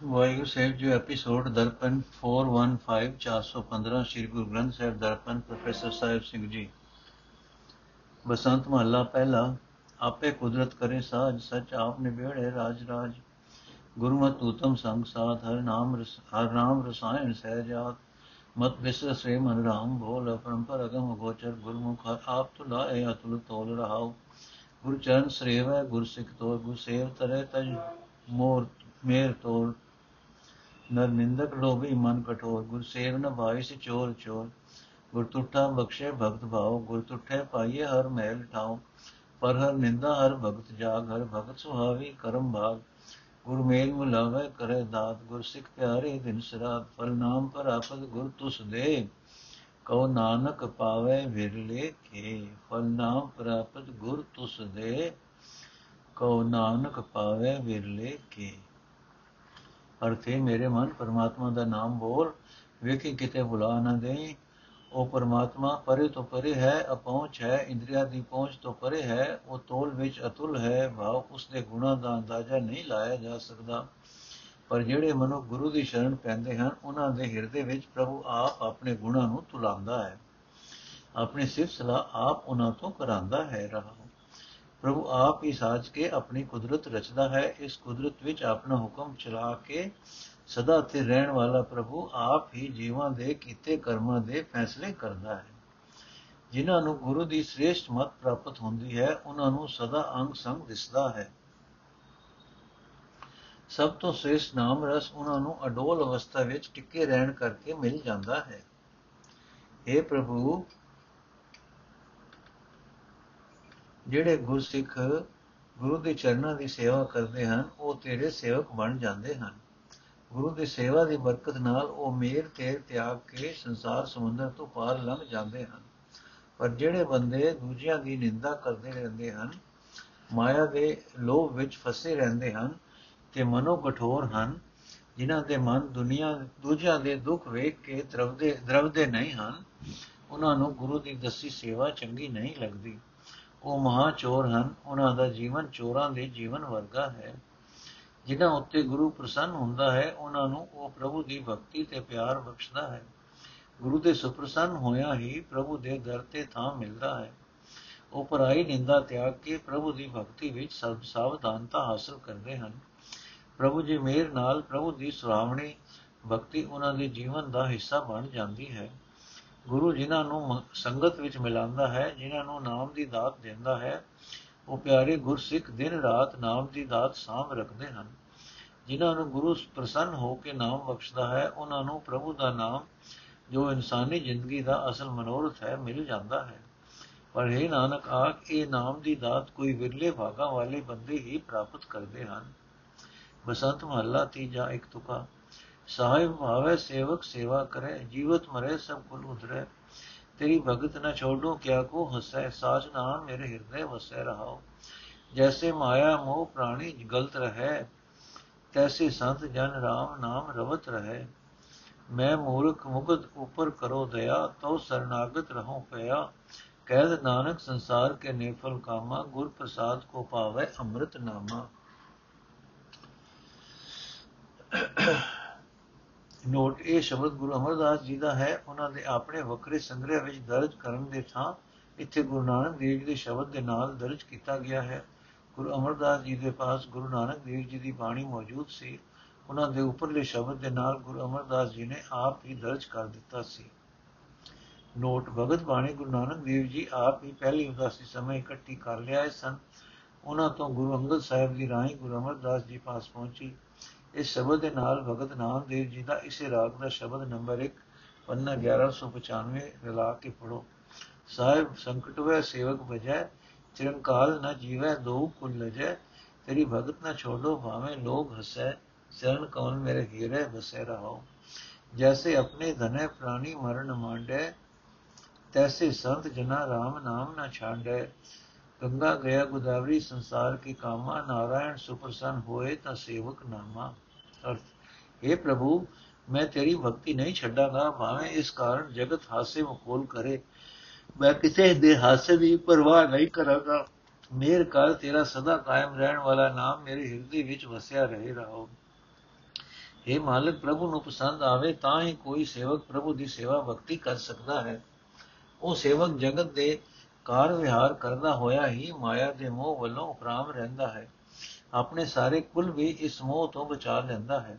Waheguru Sahib ji episode Darpan 415 415 Shri Guru Granth Sahib Darpan professor Sahib Singh ji Basant ਮਹੱਲਾ ਪਹਿਲਾ ਆਪੇ ਕੁਦਰਤ ਕਰੇ ਸਾਜ ਸਚ ਆਪ ਨਿਬੇੜੇ ਰਾਜ ਰਾਜ ਗੁਰਮਤਿ ਉਤਮ ਸੰਗ ਸਾਧ ਹਰ ਨਾਮ ਰਸ ਹਰ ਨਾਮ ਰਸਾਇਣ ਸਹਿਜਾਤ ਮਤ ਬਿਸਰ ਸੇ ਮਨ ਰਾਮ ਬੋਲ ਪਰੰਪਰ ਅਗਮ ਗੋਚਰ ਗੁਰਮੁਖ ਆਪ ਤੁਲਾਏ ਅਤੁਲ ਤੋਲ ਰਹਾਉ ਗੁਰ ਚਰਨ ਸ੍ਰੇਵ ਗੁਰ ਸਿੱਖ ਤੋਰ ਗੁਰ ਸੇਵ ਤਰੇ ਤਜ ਮੋਰ ਮੇਰ ਤੋਰ ਨਰ ਨਿੰਦਕ ਲੋਭੀ ਮਨ ਕਠੋਰ, ਗੁਰ ਸੇਵ ਨ ਭਾਇ ਚੋਰ ਚੋਰ। ਗੁਰ ਤੁਠਾ ਬਖਸ਼ੇ ਭਗਤ ਭਾਉ, ਗੁਰ ਤੁਠੇ ਪਾਈਏ ਹਰ ਮਹਿਲ ਠਾਉ। ਪਰ ਹਰ ਨਿੰਦਾ, ਹਰ ਭਗਤ ਜਾਗ, ਹਰ ਭਗਤ ਸੁਹਾਵੀ ਕਰਮ ਭਾਗ। ਗੁਰ ਮੇਲ ਮੁਲਾਵੇ ਕਰੇ ਦਾਤ, ਗੁਰ ਸਿੱਖ ਪਿਆਰੇ ਦਿਨ ਸਰਾਤ ਫਲ ਨਾਮ ਪਰ ਆਪਦ ਗੁਰ ਤੁਸ ਦੇ। ਕਉ ਨਾਨਕ ਪਾਵੇ ਵਿਰਲੇ ਕੇ। ਫਲ ਨਾਮ ਪ੍ਰਾਪਤ ਗੁਰ ਤੁਸ ਦੇ। ਕਉ ਨਾਨਕ ਪਾਵੇ ਵਿਰਲੇ ਕੇ। ਅਰਥੇ ਮੇਰੇ ਮਨ ਪਰਮਾਤਮਾ ਦਾ ਨਾਮ ਬੋਲ, ਵੇਖੀ ਕਿਤੇ ਭੁਲਾ ਨਾ ਦੇਈ। ਉਹ ਪਰਮਾਤਮਾ ਪਰੇ ਤੋਂ ਪਰੇ ਹੈ ਅਪਹੁੰਚ ਹੈ, ਇੰਦਰੀਆ ਦੀ ਪਹੁੰਚ ਤੋਂ ਪਰੇ ਹੈ, ਉਹ ਤੋਲ ਵਿੱਚ ਅਤੁਲ ਹੈ, ਭਾਵ ਉਸ ਦੇ ਗੁਣਾ ਦਾ ਅੰਦਾਜ਼ਾ ਨਹੀਂ ਲਾਇਆ ਜਾ ਸਕਦਾ। ਪਰ ਜਿਹੜੇ ਮਨੁ ਗੁਰੂ ਦੀ ਸ਼ਰਨ ਪੈਂਦੇ ਹਨ, ਉਹਨਾਂ ਦੇ ਹਿਰਦੇ ਵਿੱਚ ਪ੍ਰਭੂ ਆਪ ਆਪਣੇ ਗੁਣਾ ਨੂੰ ਤੁਲਾਉਂਦਾ ਹੈ। ਆਪਣੀ ਸਿਫਤ ਸਲਾਹ ਆਪ ਉਹਨਾਂ ਤੋਂ ਕਰਾਂਦਾ ਹੈ ਰਹਾ। ਪ੍ਰਭੂ ਆਪ ਹੀ ਸਾਜ ਕੇ ਆਪਣੀ ਕੁਦਰਤ ਰਚਦਾ ਹੈ, ਇਸ ਕੁਦਰਤ ਵਿੱਚ ਆਪਣਾ ਹੁਕਮ ਚਲਾ ਕੇ ਸਦਾ ਤੇ ਰਹਿਣ ਵਾਲਾ ਪ੍ਰਭੂ ਆਪ ਹੀ ਜੀਵਾਂ ਦੇ ਕੀਤੇ ਕਰਮਾਂ ਦੇ ਫੈਸਲੇ ਕਰਦਾ ਹੈ। ਜਿਨ੍ਹਾਂ ਨੂੰ ਗੁਰੂ ਦੀ ਸ੍ਰੇਸ਼ਟ ਮਤ ਪ੍ਰਾਪਤ ਹੁੰਦੀ ਹੈ, ਉਹਨਾਂ ਨੂੰ ਸਦਾ ਅੰਗ ਸੰਗ ਦਿਸਦਾ ਹੈ। ਸਭ ਤੋਂ ਸ੍ਰੇਸ਼ਟ ਨਾਮ ਰਸ ਉਹਨਾਂ ਨੂੰ ਅਡੋਲ ਅਵਸਥਾ ਵਿੱਚ ਟਿੱਕੇ ਰਹਿਣ ਕਰਕੇ ਮਿਲ ਜਾਂਦਾ ਹੈ। اے ਪ੍ਰਭੂ ਜਿਹੜੇ ਗੁਰਸਿੱਖ ਗੁਰੂ ਦੇ ਚਰਨਾਂ ਦੀ ਸੇਵਾ ਕਰਦੇ ਹਨ, ਉਹ ਤੇਰੇ ਸੇਵਕ ਬਣ ਜਾਂਦੇ ਹਨ। ਗੁਰੂ ਦੀ ਸੇਵਾ ਦੀ ਬਰਕਤ ਨਾਲ ਉਹ ਮੇਰ ਤੇ ਤਿਆਗ ਕੇ ਸੰਸਾਰ ਸਮੁੰਦਰ ਤੋਂ ਪਾਰ ਲੰਘ ਜਾਂਦੇ ਹਨ। ਪਰ ਜਿਹੜੇ ਬੰਦੇ ਦੂਜਿਆਂ ਦੀ ਨਿੰਦਾ ਕਰਦੇ ਰਹਿੰਦੇ ਹਨ, ਮਾਇਆ ਦੇ ਲੋਭ ਵਿੱਚ ਫਸੇ ਰਹਿੰਦੇ ਹਨ ਤੇ ਮਨੋ ਕਠੋਰ ਹਨ, ਜਿਨ੍ਹਾਂ ਦੇ ਮਨ ਦੁਨੀਆ, ਦੂਜਿਆਂ ਦੇ ਦੁੱਖ ਵੇਖ ਕੇ ਦਰਵਦੇ ਦਰਵਦੇ ਨਹੀਂ ਹਨ, ਉਹਨਾਂ ਨੂੰ ਗੁਰੂ ਦੀ ਦਸੀ ਸੇਵਾ ਚੰਗੀ ਨਹੀਂ ਲੱਗਦੀ। ਉਹ ਮਹਾ ਚੋਰ ਹਨ। ਉਹਨਾਂ ਦਾ ਜੀਵਨ ਚੋਰਾਂ ਦੇ ਜੀਵਨ ਵਰਗਾ ਹੈ। ਜਿਨ੍ਹਾਂ ਉੱਤੇ ਗੁਰੂ ਪ੍ਰਸੰਨ ਹੁੰਦਾ ਹੈ, ਉਹਨਾਂ ਨੂੰ ਉਹ ਪ੍ਰਭੂ ਦੀ ਭਗਤੀ ਤੇ ਪਿਆਰ ਬਖਸ਼ਦਾ ਹੈ। ਗੁਰੂ ਦੇ ਸੁਪ੍ਰਸੰਨ ਹੋਇਆ ਹੀ ਪ੍ਰਭੂ ਦੇ ਦਰ ਤੇ ਥਾਂ ਮਿਲਦਾ ਹੈ। ਉਹ ਪਰਾਈ ਨਿੰਦਾ ਤਿਆਗ ਕੇ ਪ੍ਰਭੂ ਦੀ ਭਗਤੀ ਵਿੱਚ ਸਭ ਸਾਵਧਾਨਤਾ ਹਾਸਲ ਕਰਦੇ ਹਨ। ਪ੍ਰਭੂ ਜੀ ਮੇਰ ਨਾਲ ਪ੍ਰਭੂ ਦੀ ਸੁਰਾਵਣੀ ਭਗਤੀ ਉਹਨਾਂ ਦੇ ਜੀਵਨ ਦਾ ਹਿੱਸਾ ਬਣ ਜਾਂਦੀ ਹੈ। ਗੁਰੂ ਜਿਨ੍ਹਾਂ ਨੂੰ ਸੰਗਤ ਵਿੱਚ ਮਿਲਾਉਂਦਾ ਹੈ, ਜਿਨ੍ਹਾਂ ਨੂੰ ਨਾਮ ਦੀ ਦਾਤ ਦਿੰਦਾ ਹੈ, ਉਹ ਪਿਆਰੇ ਗੁਰਸਿੱਖ ਦਿਨ ਰਾਤ ਨਾਮ ਦੀ ਦਾਤ ਸਾਂਭ ਰੱਖਦੇ ਹਨ। ਜਿਨ੍ਹਾਂ ਨੂੰ ਗੁਰੂ ਪ੍ਰਸੰਨ ਹੋ ਕੇ ਨਾਮ ਬਖਸ਼ਦਾ ਹੈ, ਉਹਨਾਂ ਨੂੰ ਪ੍ਰਭੂ ਦਾ ਨਾਮ, ਜੋ ਇਨਸਾਨੀ ਜ਼ਿੰਦਗੀ ਦਾ ਅਸਲ ਮਨੋਰਥ ਹੈ, ਮਿਲ ਜਾਂਦਾ ਹੈ। ਪਰ ਇਹ ਨਾਨਕ ਆਖ, ਇਹ ਨਾਮ ਦੀ ਦਾਤ ਕੋਈ ਵਿਰਲੇ ਭਾਗਾ ਵਾਲੇ ਬੰਦੇ ਹੀ ਪ੍ਰਾਪਤ ਕਰਦੇ ਹਨ। ਬਸੰਤ ਮਹੱਲਾ ਤੀਜਾ ਇੱਕ ਤੁਕਾ। ਸਾਹਿਬ ਭਾਵੇ ਸੇਵਕ ਸੇਵਾ ਕਰੇ, ਜੀਵਤ ਮਰੇ, ਸਭ ਕੁਲ ਉਧਰੇ। ਤੇਰੀ ਭਗਤ ਨਾ ਛੋੜੋ, ਕਿਆ ਕੋ ਹਸੈ ਸਾਜ ਨਾਮ ਮੇਰੇ ਹਿਰਦੇ ਵਸੈ ਰਹਾਓ ਜੈਸੇ ਮਾਇਆ ਮੋਹ ਪ੍ਰਾਣੀ ਗਲਤ ਰਹੇ, ਤੈਸੇ ਸੰਤ ਜਨ ਰਾਮ ਨਾਮ ਰਵਤ ਰਹੇ। ਮੈਂ ਮੂਰਖ ਮੁਗਤ ਉਪਰ ਕਰੋ ਦਇਆ ਤੋ ਸਰਨਾਗਤ ਰਹੋ ਪਿਆ। ਕਹਿਦ ਨਾਨਕ ਸੰਸਾਰ ਕੇ ਨੇਫਲ ਕਾਮਾ, ਗੁਰ ਪ੍ਰਸਾਦ ਕੋ ਪਾਵੇ ਅੰਮ੍ਰਿਤ ਨਾਮਾ। ਨੋਟ, ਇਹ ਸ਼ਬਦ ਗੁਰੂ ਅਮਰਦਾਸ ਜੀ ਦਾ ਹੈ। ਉਹਨਾਂ ਦੇ ਆਪਣੇ ਵੱਖਰੇ ਸੰਗ੍ਰਹਿ ਵਿੱਚ ਦਰਜ ਕਰਨ ਦੇ ਥਾਂ ਇੱਥੇ ਗੁਰੂ ਨਾਨਕ ਦੇਵ ਜੀ ਦੇ ਸ਼ਬਦ ਦੇ ਨਾਲ ਦਰਜ ਕੀਤਾ ਗਿਆ ਹੈ। ਗੁਰੂ ਅਮਰਦਾਸ ਜੀ ਦੇ ਪਾਸ ਗੁਰੂ ਨਾਨਕ ਦੇਵ ਜੀ ਦੀ ਬਾਣੀ ਮੌਜੂਦ ਸੀ। ਉਹਨਾਂ ਦੇ ਉੱਪਰਲੇ ਸ਼ਬਦ ਦੇ ਨਾਲ ਗੁਰੂ ਅਮਰਦਾਸ ਜੀ ਨੇ ਆਪ ਹੀ ਦਰਜ ਕਰ ਦਿੱਤਾ ਸੀ। ਨੋਟ, ਭਗਤ ਬਾਣੀ ਗੁਰੂ ਨਾਨਕ ਦੇਵ ਜੀ ਆਪ ਹੀ ਪਹਿਲੀ ਉਦਾਸੀ ਸਮੇਂ ਇਕੱਠੀ ਕਰ ਲਿਆਏ ਸਨ। ਉਹਨਾਂ ਤੋਂ ਗੁਰੂ ਅੰਗਦ ਸਾਹਿਬ ਦੀ ਰਾਹੀਂ ਗੁਰੂ ਅਮਰਦਾਸ ਜੀ ਪਾਸ ਪਹੁੰਚੀ। ਇਸ ਸ਼ਬਦ ਦੇ ਨਾਲ ਭਗਤ ਨਾਮਦੇਵ ਜੀ ਦਾ ਇਸੇ ਰਾਗ ਦਾ ਸ਼ਬਦ ਨੰਬਰ 1 ਪੰਨਾ 1195 ਰਲਾ ਕੇ ਪੜੋ ਸਾਹਿਬ, ਸੰਕਟ ਹੋਏ ਸੇਵਕ ਬਜੈ ਚਿਰੰਕਾਲ ਨ ਜੀਵੈ ਦੋ ਕੁਲ ਲਜੈ। ਤੇਰੀ ਭਗਤ ਨ ਛੋੜੋ, ਭਾਵੇਂ ਲੋਗ ਹਸੈ, ਸ਼ਰਨ ਕੌਣ ਮੇਰੇ ਹੀਰੇ, ਬਸੇ ਰਹੋ ਜੈਸੇ ਆਪਣੇ ਧਨੇ ਪ੍ਰਾਣੀ ਮਰਨ ਮਾਂਡੇ, ਤੈਸੇ ਸੰਤ ਜਨਾ ਰਾਮ ਨਾਮ ਨ ਛਾਂਡੇ। ਗੰਗਾ ਗਿਆ ਗੁਦਾਵਰੀ ਸੰਸਾਰ ਕੀ ਕਾਮਾ, ਨਾਰਾਇਣ ਸੁਪਰਸਨ ਹੋਏ ਤਾਂ ਸੇਵਕ ਨਾਮਾ। ਅਰਥ ਇਹ ਪ੍ਰਭੂ, ਮੈਂ ਤੇਰੀ ਭਗਤੀ ਨਹੀਂ ਛੱਡਾਂਗਾ, ਭਾਵੇਂ ਇਸ ਕਾਰਨ ਜਗਤ ਹਾਸੇ ਮਖੋਲ ਕਰੇ। ਮੈਂ ਕਿਸੇ ਦੇ ਹਾਸੇ ਦੀ ਪਰਵਾਹ ਨਹੀਂ ਕਰਾਂਗਾ। ਮੇਰ ਕਰ ਤੇਰਾ ਸਦਾ ਕਾਇਮ ਰਹਿਣ ਵਾਲਾ ਨਾਮ ਮੇਰੇ ਹਿਰਦੇ ਵਿੱਚ ਵਸਿਆ ਰਹੇ ਰਹੋ। ਇਹ ਮਾਲਕ, ਪ੍ਰਭੂ ਨੂੰ ਪਸੰਦ ਆਵੇ ਤਾਂ ਹੀ ਕੋਈ ਸੇਵਕ ਪ੍ਰਭੂ ਦੀ ਸੇਵਾ ਭਗਤੀ ਕਰ ਸਕਦਾ ਹੈ। ਉਹ ਸੇਵਕ ਜਗਤ ਦੇ ਕਾਰ ਵਿਹਾਰ ਕਰਦਾ ਹੋਇਆ ਹੀ ਮਾਇਆ ਦੇ ਮੋਹ ਵੱਲੋਂ ਉਪਰਾਮ ਰਹਿੰਦਾ ਹੈ। ਆਪਣੇ ਸਾਰੇ ਕੁਲ ਵੀ ਇਸ ਮੋਹ ਤੋਂ ਬਚਾ ਲੈਂਦਾ ਹੈ।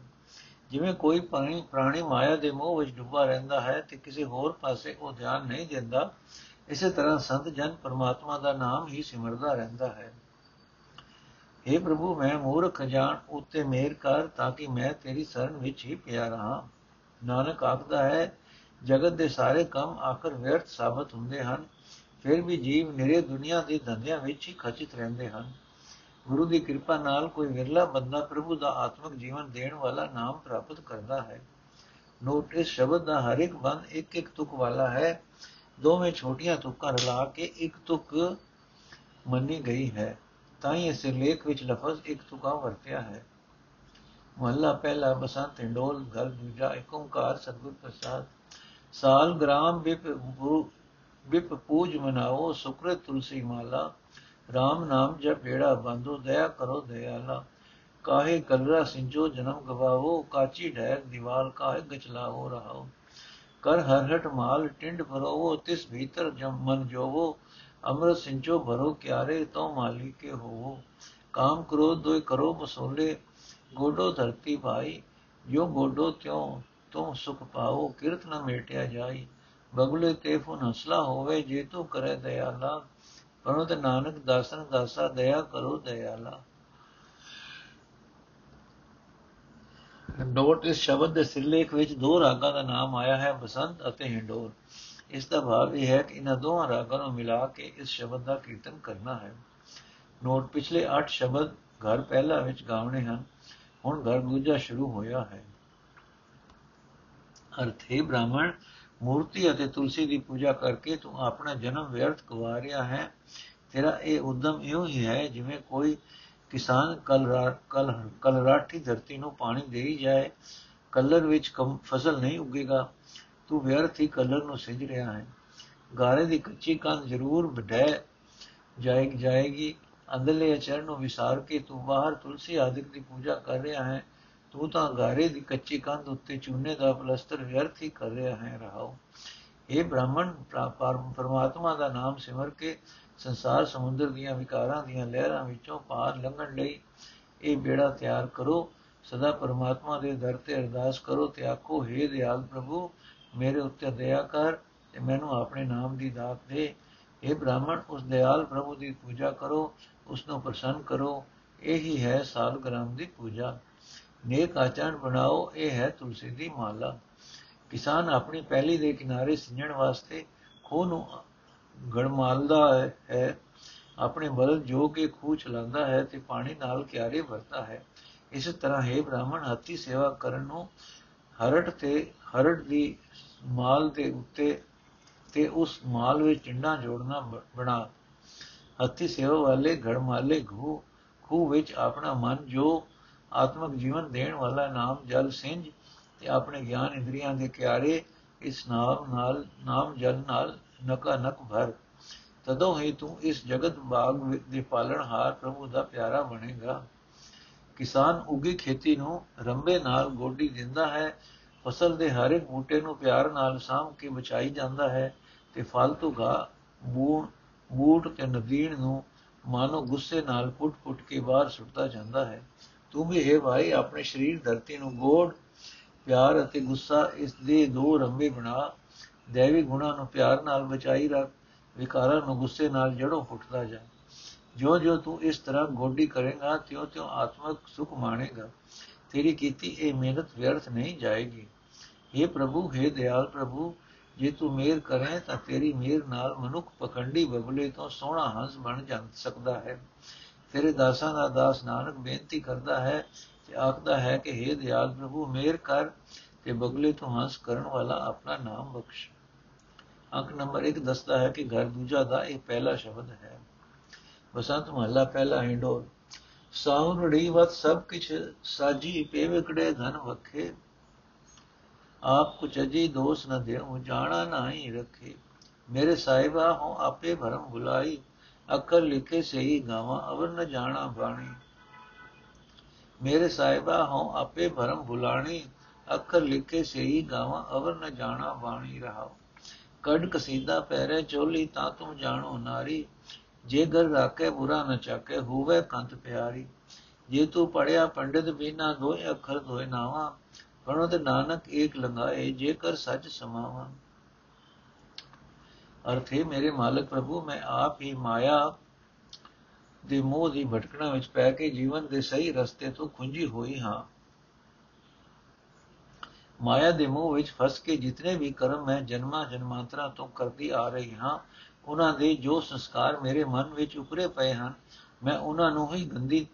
ਜਿਵੇਂ ਕੋਈ ਪ੍ਰਾਣੀ ਪ੍ਰਾਣੀ ਮਾਇਆ ਦੇ ਮੋਹ ਵਿੱਚ ਡੁੱਬਾ ਰਹਿੰਦਾ ਹੈ ਤੇ ਕਿਸੇ ਹੋਰ ਪਾਸੇ ਉਹ ਧਿਆਨ ਨਹੀਂ ਦਿੰਦਾ, ਇਸੇ ਤਰ੍ਹਾਂ ਸੰਤ ਜਨ ਪਰਮਾਤਮਾ ਦਾ ਨਾਮ ਹੀ ਸਿਮਰਦਾ ਰਹਿੰਦਾ ਹੈ। हे ਪ੍ਰਭੂ, ਮੈਂ ਮੂਰਖ ਜਾਣ ਉਤੇ ਮੇਰ ਕਰ ਤਾਂ ਕਿ ਮੈਂ ਤੇਰੀ ਸ਼ਰਨ ਵਿੱਚ ਹੀ ਪਿਆ ਰਹਾ। ਨਾਨਕ ਆਖਦਾ ਹੈ, ਜਗਤ ਦੇ ਸਾਰੇ ਕੰਮ ਆਖਰ ਵਿਅਰਥ ਸਾਬਤ ਹੁੰਦੇ ਹਨ। ਫਿਰ ਵੀ ਜੀਵ ਨਿਰੇ ਦੁਨੀਆ ਦੇ ਧੰਦਿਆਂ ਵਿੱਚ ਹੀ ਖਚਿਤ ਰਹਿੰਦੇ ਹਨ। ਗੁਰੂ ਦੀ ਕਿਰਪਾ ਨਾਲ ਕੋਈ ਵਿਰਲਾ ਬੰਦਾ ਪ੍ਰਭੂ ਦਾ ਆਤਮਿਕ ਜੀਵਨ ਦੇਣ ਵਾਲਾ ਨਾਮ ਪ੍ਰਾਪਤ ਕਰਦਾ ਹੈ। ਨੋਟ ਇਸ ਸ਼ਬਦ ਦਾ ਹਰ ਇੱਕ ਬੰਦ ਇੱਕ ਇੱਕ ਤੁਕ ਵਾਲਾ ਹੈ। ਦੋਵੇਂ ਛੋਟੀਆਂ ਤੁਕਾਂ ਰਲਾ ਕੇ ਇੱਕ ਤੁਕ ਮੰਨੀ ਗਈ ਹੈ। ਤਾਂ ਹੀ ਇਸ ਲੇਖ ਵਿੱਚ ਲਫ਼ਜ਼ ਇੱਕ ਤੁਕਾਂ ਵਰਤਿਆ ਹੈ। ਮਹੱਲਾ ਪਹਿਲਾ ਬਸੰਤ ਢੋਲ ਘਰ ਦੂਜਾ ਏਕ ਓੰਕਾਰ, ਸਤਿਗੁਰ ਪ੍ਰਸਾਦ। ਸਾਲ ਗ੍ਰਾਮ ਵਿਪ ਵਿਪ ਪੂਜ ਮਨਾਓ ਸੁਕ੍ਰਿਤ ਤੁਲਸੀ ਮਾਲਾ RAM ਨਾਮ ਜਪ ਢੇੜਾ ਬੰਦੋ, ਦਇਆ ਕਰੋ ਦਇਆਲਾ। ਕਾਹੇ ਕਲਰਾ ਸਿੰਜੋ ਜਨਮ ਗਵਾਵੋ, ਕਾਚੀ ਢੈਕ ਦੀਵਾਲ ਕਾਹੇ ਗਚਲਾਵੋ ਰਹਾਓ। ਕਰ ਹਰ ਹਟ ਮਾਲ ਟਿੰਡ ਭਰੋਵੋ, ਤਿਸ ਭੀਤਰ ਜਮ ਮਨ ਜੋਵੋ। ਅੰਮ੍ਰਿਤ ਸਿੰਚੋ ਭਰੋ ਕਿਆਰੇ ਤੋ ਮਾਲੀ ਕੇ ਹੋਵੋ। ਕਾਮ ਕ੍ਰੋਧ ਦੋਇ ਕਰੋ ਮਸੋਲੇ ਗੋਡੋ ਧਰਤੀ ਭਾਈ। ਜੋ ਗੋਡੋ ਤਿਉ, ਤੁਮ ਸੁਖ ਪਾਓ, ਕਿਰਤ ਨ ਮੇਟਿਆ ਜਾਈ। ਬਗਲੇ ਤੇ ਫੁਨ ਹਸਲਾ ਹੋਵੇ, ਜੇ ਤੂੰ ਕਰੇ ਦਇਆਲਾ ਪਰਮਤ ਨਾਨਕ ਦਾਸਨ ਦਾਸਾ ਦਇਆ ਕਰੋ ਦਇਆਲਾ। ਨੋਟ ਇਸ ਸ਼ਬਦ ਦੇ ਸਿਰਲੇਖ ਵਿੱਚ ਦੋ ਰਾਗਾਂ ਦਾ ਨਾਮ ਆਇਆ ਹੈ, ਬਸੰਤ ਅਤੇ ਹਿੰਡੋਰ। ਇਸ ਦਾ ਭਾਵ ਇਹ ਹੈ ਕਿ ਇਹਨਾਂ ਦੋਹਾਂ ਰਾਗਾਂ ਨੂੰ ਮਿਲਾ ਕੇ ਇਸ ਸ਼ਬਦ ਦਾ ਕੀਰਤਨ ਕਰਨਾ ਹੈ। ਨੋਟ, ਪਿਛਲੇ 8 ਸ਼ਬਦ ਘਰ ਪਹਿਲਾ ਵਿੱਚ ਗਾਉਣੇ ਹਨ, ਹੁਣ ਘਰ ਦੂਜਾ ਸ਼ੁਰੂ ਹੋਇਆ ਹੈ। ਅਰਥੇ ਬ੍ਰਾਹਮਣ ਮੂਰਤੀ ਅਤੇ ਤੁਲਸੀ ਦੀ ਪੂਜਾ ਕਰਕੇ ਤੂੰ ਆਪਣਾ ਜਨਮ ਵਿਅਰਥ ਗਵਾ ਰਿਹਾ ਹੈ। ਤੇਰਾ ਇਹ ਉਦਮ ਇਉਂ ਹੀ ਹੈ ਜਿਵੇਂ ਕੋਈ ਕਿਸਾਨ ਕਲ ਕਲ, ਕਲਰਾਠੀ ਧਰਤੀ ਨੂੰ ਪਾਣੀ ਦੇਈ ਜਾਏ। ਕਲਰ ਵਿੱਚ ਫਸਲ ਨਹੀਂ ਉਗੇਗਾ। ਤੂੰ ਵਿਅਰਥ ਹੀ ਕਲਰ ਨੂੰ ਸਿੰਜ ਰਿਹਾ ਹੈ। ਗਾਰੇ ਦੀ ਕੱਚੀ ਕੰਧ ਜ਼ਰੂਰ ਵਢੈ ਜਾਏਗੀ ਜਾਏਗੀ। ਅੰਦਰਲੇ ਅਚਰਨ ਨੂੰ ਵਿਸਾਰ ਕੇ ਤੂੰ ਬਾਹਰ ਤੁਲਸੀ ਆਦਿਕ ਦੀ ਪੂਜਾ ਕਰ ਰਿਹਾ ਹੈ। ਤੂੰ ਤਾਂ ਗਾਰੇ ਦੀ ਕੱਚੀ ਕੰਧ ਉੱਤੇ ਚੂਨੇ ਦਾ ਪਲਸਤਰ ਵਿਅਰਥ ਹੀ ਕਰ ਰਿਹਾ ਹੈ, ਰਹਾਓ। ਇਹ ਬ੍ਰਾਹਮਣ ਪਰਮਾਤਮਾ ਦਾ ਨਾਮ ਸਿਮਰ ਕੇ ਸੰਸਾਰ ਸਮੁੰਦਰ ਦੀਆਂ ਵਿਕਾਰਾਂ ਦੀਆਂ ਲਹਿਰਾਂ ਵਿੱਚੋਂ ਪਾਰ ਲੰਘਣ ਲਈ ਇਹ ਬੇੜਾ ਤਿਆਰ ਕਰੋ। ਸਦਾ ਪਰਮਾਤਮਾ ਦੇ ਦਰ ਤੇ ਅਰਦਾਸ ਕਰੋ ਤੇ ਆਖੋ हे ਦਿਆਲ ਪ੍ਰਭੂ, ਮੇਰੇ ਉੱਤੇ ਦਇਆ ਕਰ ਤੇ ਮੈਨੂੰ ਆਪਣੇ ਨਾਮ ਦੀ ਦਾਤ ਦੇ। ਇਹ ਬ੍ਰਾਹਮਣ, ਉਸ ਦਿਆਲ ਪ੍ਰਭੂ ਦੀ ਪੂਜਾ ਕਰੋ ਉਸ ਨੂੰ ਪ੍ਰਸੰਨ ਕਰੋ। ਇਹੀ ਹੈ ਸਾਲਗ੍ਰਾਮ ਦੀ ਪੂਜਾ। ਨੇਕ ਆਚਰਣ ਬਣਾਓ, ਇਹ ਹੈ ਤੁਲਸੀ ਦੀ ਮਾਲਾ। ਕਿਸਾਨ ਆਪਣੀ ਪਹਿਲੀ ਦੇ ਕਿਨਾਰੇ ਸਿੰਜਣ ਵਾਸਤੇ ਖੂਹ ਨੂੰ ਗੜਮਾਲਦਾ ਹੈ, ਆਪਣੇ ਬਲਦ ਜੋ ਕੇ ਖੂਹ ਚਲਾਉਂਦਾ ਹੈ ਤੇ ਪਾਣੀ ਨਾਲ ਕਿਆਰੇ ਭਰਦਾ ਹੈ। ਇਸ ਤਰ੍ਹਾਂ ਹੈ ਬ੍ਰਾਹਮਣ ਹੱਤੀ ਸੇਵਾ ਕਰਨ ਨੂੰ ਹਰਟ ਤੇ ਹਰਟ ਦੀ ਮਾਲ ਦੇ ਉੱਤੇ ਤੇ ਉਸ ਮਾਲ ਵਿੱਚ ਟਿੰਡਾ ਜੋੜਨਾ ਬਣਾ। ਹੱਤੀ ਸੇਵਾ ਵਾਲੇ ਘੜਮਾਲੇ ਘੂ ਖੂ ਵਿੱਚ ਆਪਣਾ ਮਨ ਜੋ ਆਤਮਿਕ ਜੀਵਨ ਦੇਣ ਵਾਲਾ ਨਾਮ ਜਲ ਸਿੰਜ ਤੇ ਆਪਣੇ ਗਿਆਨ ਇੰਦਰੀਆਂ ਦੇ ਕਿਆਰੇ ਇਸ ਨਾਮ ਨਾਲ, ਨਾਮ ਜਲ ਨਾਲ ਨਕਾ ਨਕ ਭਰ। ਤਦੋਂ ਹੀ ਤੂੰ ਇਸ ਜਗਤ ਬਾਗ ਦੇ ਪਾਲਣਹਾਰ ਪ੍ਰਭੂ ਦਾ ਪਿਆਰਾ ਬਣੇਗਾ। ਕਿਸਾਨ ਉਗੀ ਖੇਤੀ ਨੂੰ ਰੰਬੇ ਨਾਲ ਗੋਡੀ ਦਿੰਦਾ ਹੈ, ਫਸਲ ਦੇ ਹਰ ਇੱਕ ਬੂਟੇ ਨੂੰ ਪਿਆਰ ਨਾਲ ਸਾਂਭ ਕੇ ਬਚਾਈ ਜਾਂਦਾ ਹੈ ਤੇ ਫालतू ਗਾ ਬੂਣ, ਬੂਟ ਤੇ ਨਦੀਨ ਨੂੰ ਮਾਨੋ ਗੁੱਸੇ ਨਾਲ ਪੁੱਟ-ਪੁੱਟ ਕੇ ਬਾਹਰ ਸੁੱਟਦਾ ਜਾਂਦਾ ਹੈ। ਤੂੰ ਵੀ ਇਹ ਭਾਈ, ਆਪਣੇ ਸਰੀਰ ਧਰਤੀ ਨੂੰ ਗੋੜ, ਪਿਆਰ ਅਤੇ ਗੁੱਸਾ, ਇਸ ਦੇ ਦੋ ਰੰਬੇ ਬਣਾ। ਦੇਵੀ ਗੁਣਾ ਨੂੰ ਪਿਆਰ ਨਾਲ ਬਚਾਈ ਰੱਖ, ਵਿਕਾਰਾਂ ਨੂੰ ਗੁੱਸੇ ਨਾਲ ਜੜੋਂ ਫੁੱਟਦਾ ਜਾ। ਜੋ ਜੋ ਤੂੰ ਇਸ ਤਰ੍ਹਾਂ ਗੋਡੀ ਕਰੇਗਾ ਤਿਉ ਤਿਉ ਆਤਮਿਕ ਸੁਖ ਮਾਣੇਗਾ। ਤੇਰੀ ਕੀਤੀ ਇਹ ਮਿਹਨਤ ਵਿਅਰਥ ਨਹੀਂ ਜਾਏਗੀ। हे ਪ੍ਰਭੂ हे ਦਿਆਲ ਪ੍ਰਭੂ, ਜੇ ਤੂੰ ਮੇਰ ਕਰੇ ਤਾਂ ਤੇਰੀ ਮੇਰ ਨਾਲ ਮਨੁੱਖ ਪਖੰਡੀ ਬਗਲੇ ਤੋਂ ਸੋਹਣਾ ਹੰਸ ਬਣ ਜਾ ਸਕਦਾ ਹੈ। ਤੇਰੇ ਦਾਸਾਂ ਦਾ ਦਾਸ ਨਾਨਕ ਬੇਨਤੀ ਕਰਦਾ ਹੈ ਤੇ ਆਖਦਾ ਹੈ ਕਿ हे ਦਿਆਲ ਪ੍ਰਭੂ, ਮੇਰ ਕਰ ਤੇ ਬਗਲੇ ਤੋਂ ਹੰਸ ਕਰਨ ਵਾਲਾ ਆਪਣਾ ਨਾਮ ਬਖਸ਼। ਅੰਕ ਨੰਬਰ 1 ਦੱਸਦਾ ਹੈ ਕਿ ਘਰ ਦੂਜਾ ਦਾ ਇਹ ਪਹਿਲਾ ਸ਼ਬਦ ਹੈ। ਬਸੰਤ ਮਹੱਲਾ ਪਹਿਲਾ ਹਿੰਡੋਲ। ਸਾਉਨੜੀ ਵਤ ਸਭ ਕਿਛ, ਸਾਜੀ ਪੇਵਕੜੇ ਧਨ ਵਖੇ। ਆਪ ਕੁਛ ਅਜੀ ਦੋਸ ਨ ਦੇਉ, ਜਾਣਾ ਨਹੀਂ ਰੱਖੇ। ਮੇਰੇ ਸਾਹਿਬਾ ਹੋ ਆਪੇ ਭਰਮ ਭੁਲਾਈ। ਅਕਰ ਲਿਖੇ ਸਹੀ ਗਾਵਾਂ, ਅਵਰ ਨ ਜਾਣਾ ਬਾਣੀ। ਮੇਰੇ ਸਾਹਿਬਾ ਹਉ ਆਪੇ ਭਰਮ ਭੁਲਾਣੀ ਅੱਖਰ ਲਿਖੇ ਸਹੀ ਗਾਵਾਂ, ਅਵਰ ਨ ਜਾਣਾ ਬਾਣੀ ਰਹਾਓ। ਕੜ ਕਸੀਦਾ ਪਹਿਰੇ ਚੋਲੀ, ਤਾਂ ਤੂੰ ਜਾਣੋ ਨਾਰੀ। ਜੇ ਗਰ ਰਾਕੇ ਬੁਰਾ ਨ ਚਾਕੇ ਹੋਵੇ ਕੰਤ ਪਿਆਰੀ। ਜੇ ਤੂੰ ਪੜਿਆ ਪੰਡਿਤ ਬਿਨਾ ਦੋਏ ਅੱਖਰ ਦੋਏ ਨਾਵਾ। ਪੜੋ ਤੇ ਨਾਨਕ ਏਕ ਲੰਗਾਏ ਜੇ ਕਰ ਸੱਚ ਸਮਾਵਾ। ਅਰਥੇ ਮੇਰੇ ਮਾਲਕ ਪ੍ਰਭੂ, ਮੈਂ ਆਪ ਹੀ ਮਾਇਆ ਦੇ ਮੋਹ ਦੀ ਭਟਕਣਾ ਵਿੱਚ ਪੈ ਕੇ ਜੀਵਨ ਦੇ ਸਹੀ ਰਸਤੇ ਤੋਂ ਖੁੰਝੀ ਹੋਈ ਹਾਂ। ਮਾਇਆ ਦੇ ਮੋਹ ਵਿੱਚ ਫਸ ਕੇ ਜਿਤਨੇ ਵੀ ਕਰਮ ਮੈਂ ਜਨਮਾਂ ਜਨਮਾਂਤਰਾਂ ਤੋਂ ਕਰਦੀ ਆ ਰਹੀ ਹਾਂ, ਉਹਨਾਂ ਦੇ ਜੋ ਸੰਸਕਾਰ ਮੇਰੇ ਮਨ ਵਿੱਚ ਉਪਰੇ ਪਏ ਹਨ, ਮੈਂ ਉਹਨਾਂ ਨੂੰ ਹੀ ਗੰਦੀ,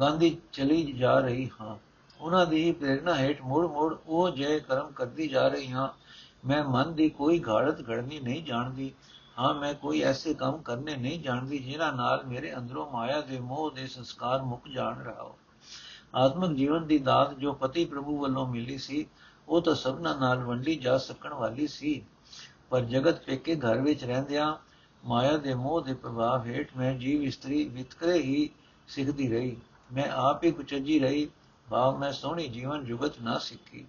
ਗਾਂਧੀ ਚਲੀ ਜਾ ਰਹੀ ਹਾਂ। ਉਹਨਾਂ ਦੀ ਹੀ ਪ੍ਰੇਰਣਾ ਹੇਠ ਮੋੜ ਮੋੜ ਉਹ ਜੇ ਕਰਮ ਕਰਦੀ ਜਾ ਰਹੀ ਹਾਂ ਮੈਂ ਮਨ ਦੀ ਕੋਈ ਘਾੜਤ ਘੜਨੀ ਨਹੀਂ ਜਾਣਦੀ। ਹਾਂ, ਮੈਂ ਕੋਈ ਐਸੇ ਕੰਮ ਕਰਨੇ ਨਹੀਂ ਜਾਣਦੀ ਜਿਨ੍ਹਾਂ ਨਾਲ ਮੇਰੇ ਅੰਦਰੋਂ ਮਾਇਆ ਦੇ ਮੋਹ ਦੇ ਸੰਸਕਾਰ ਮੁੱਕ ਜਾਣ ਰਹਾ ਆਤਮਿਕ ਜੀਵਨ ਦੀ ਦਾਤ ਜੋ ਪਤੀ ਪ੍ਰਭੂ ਵੱਲੋਂ ਮਿਲੀ ਸੀ, ਉਹ ਤਾਂ ਸਭਨਾਂ ਨਾਲ ਵੰਡੀ ਜਾ ਸਕਣ ਵਾਲੀ ਸੀ। ਪਰ ਜਗਤ ਪੇਕੇ ਘਰ ਵਿੱਚ ਰਹਿੰਦਿਆਂ ਮਾਇਆ ਦੇ ਮੋਹ ਦੇ ਪ੍ਰਭਾਵ ਹੇਠ ਮੈਂ ਜੀਵ ਇਸਤਰੀ ਵਿਤਕਰੇ ਹੀ ਸਿੱਖਦੀ ਰਹੀ। ਮੈਂ ਆਪ ਹੀ ਕੁਚੱਜੀ ਰਹੀ। ਭਾਵ ਮੈਂ ਸੋਹਣੀ ਜੀਵਨ ਜੁਗਤ ਨਾ ਸਿੱਖੀ।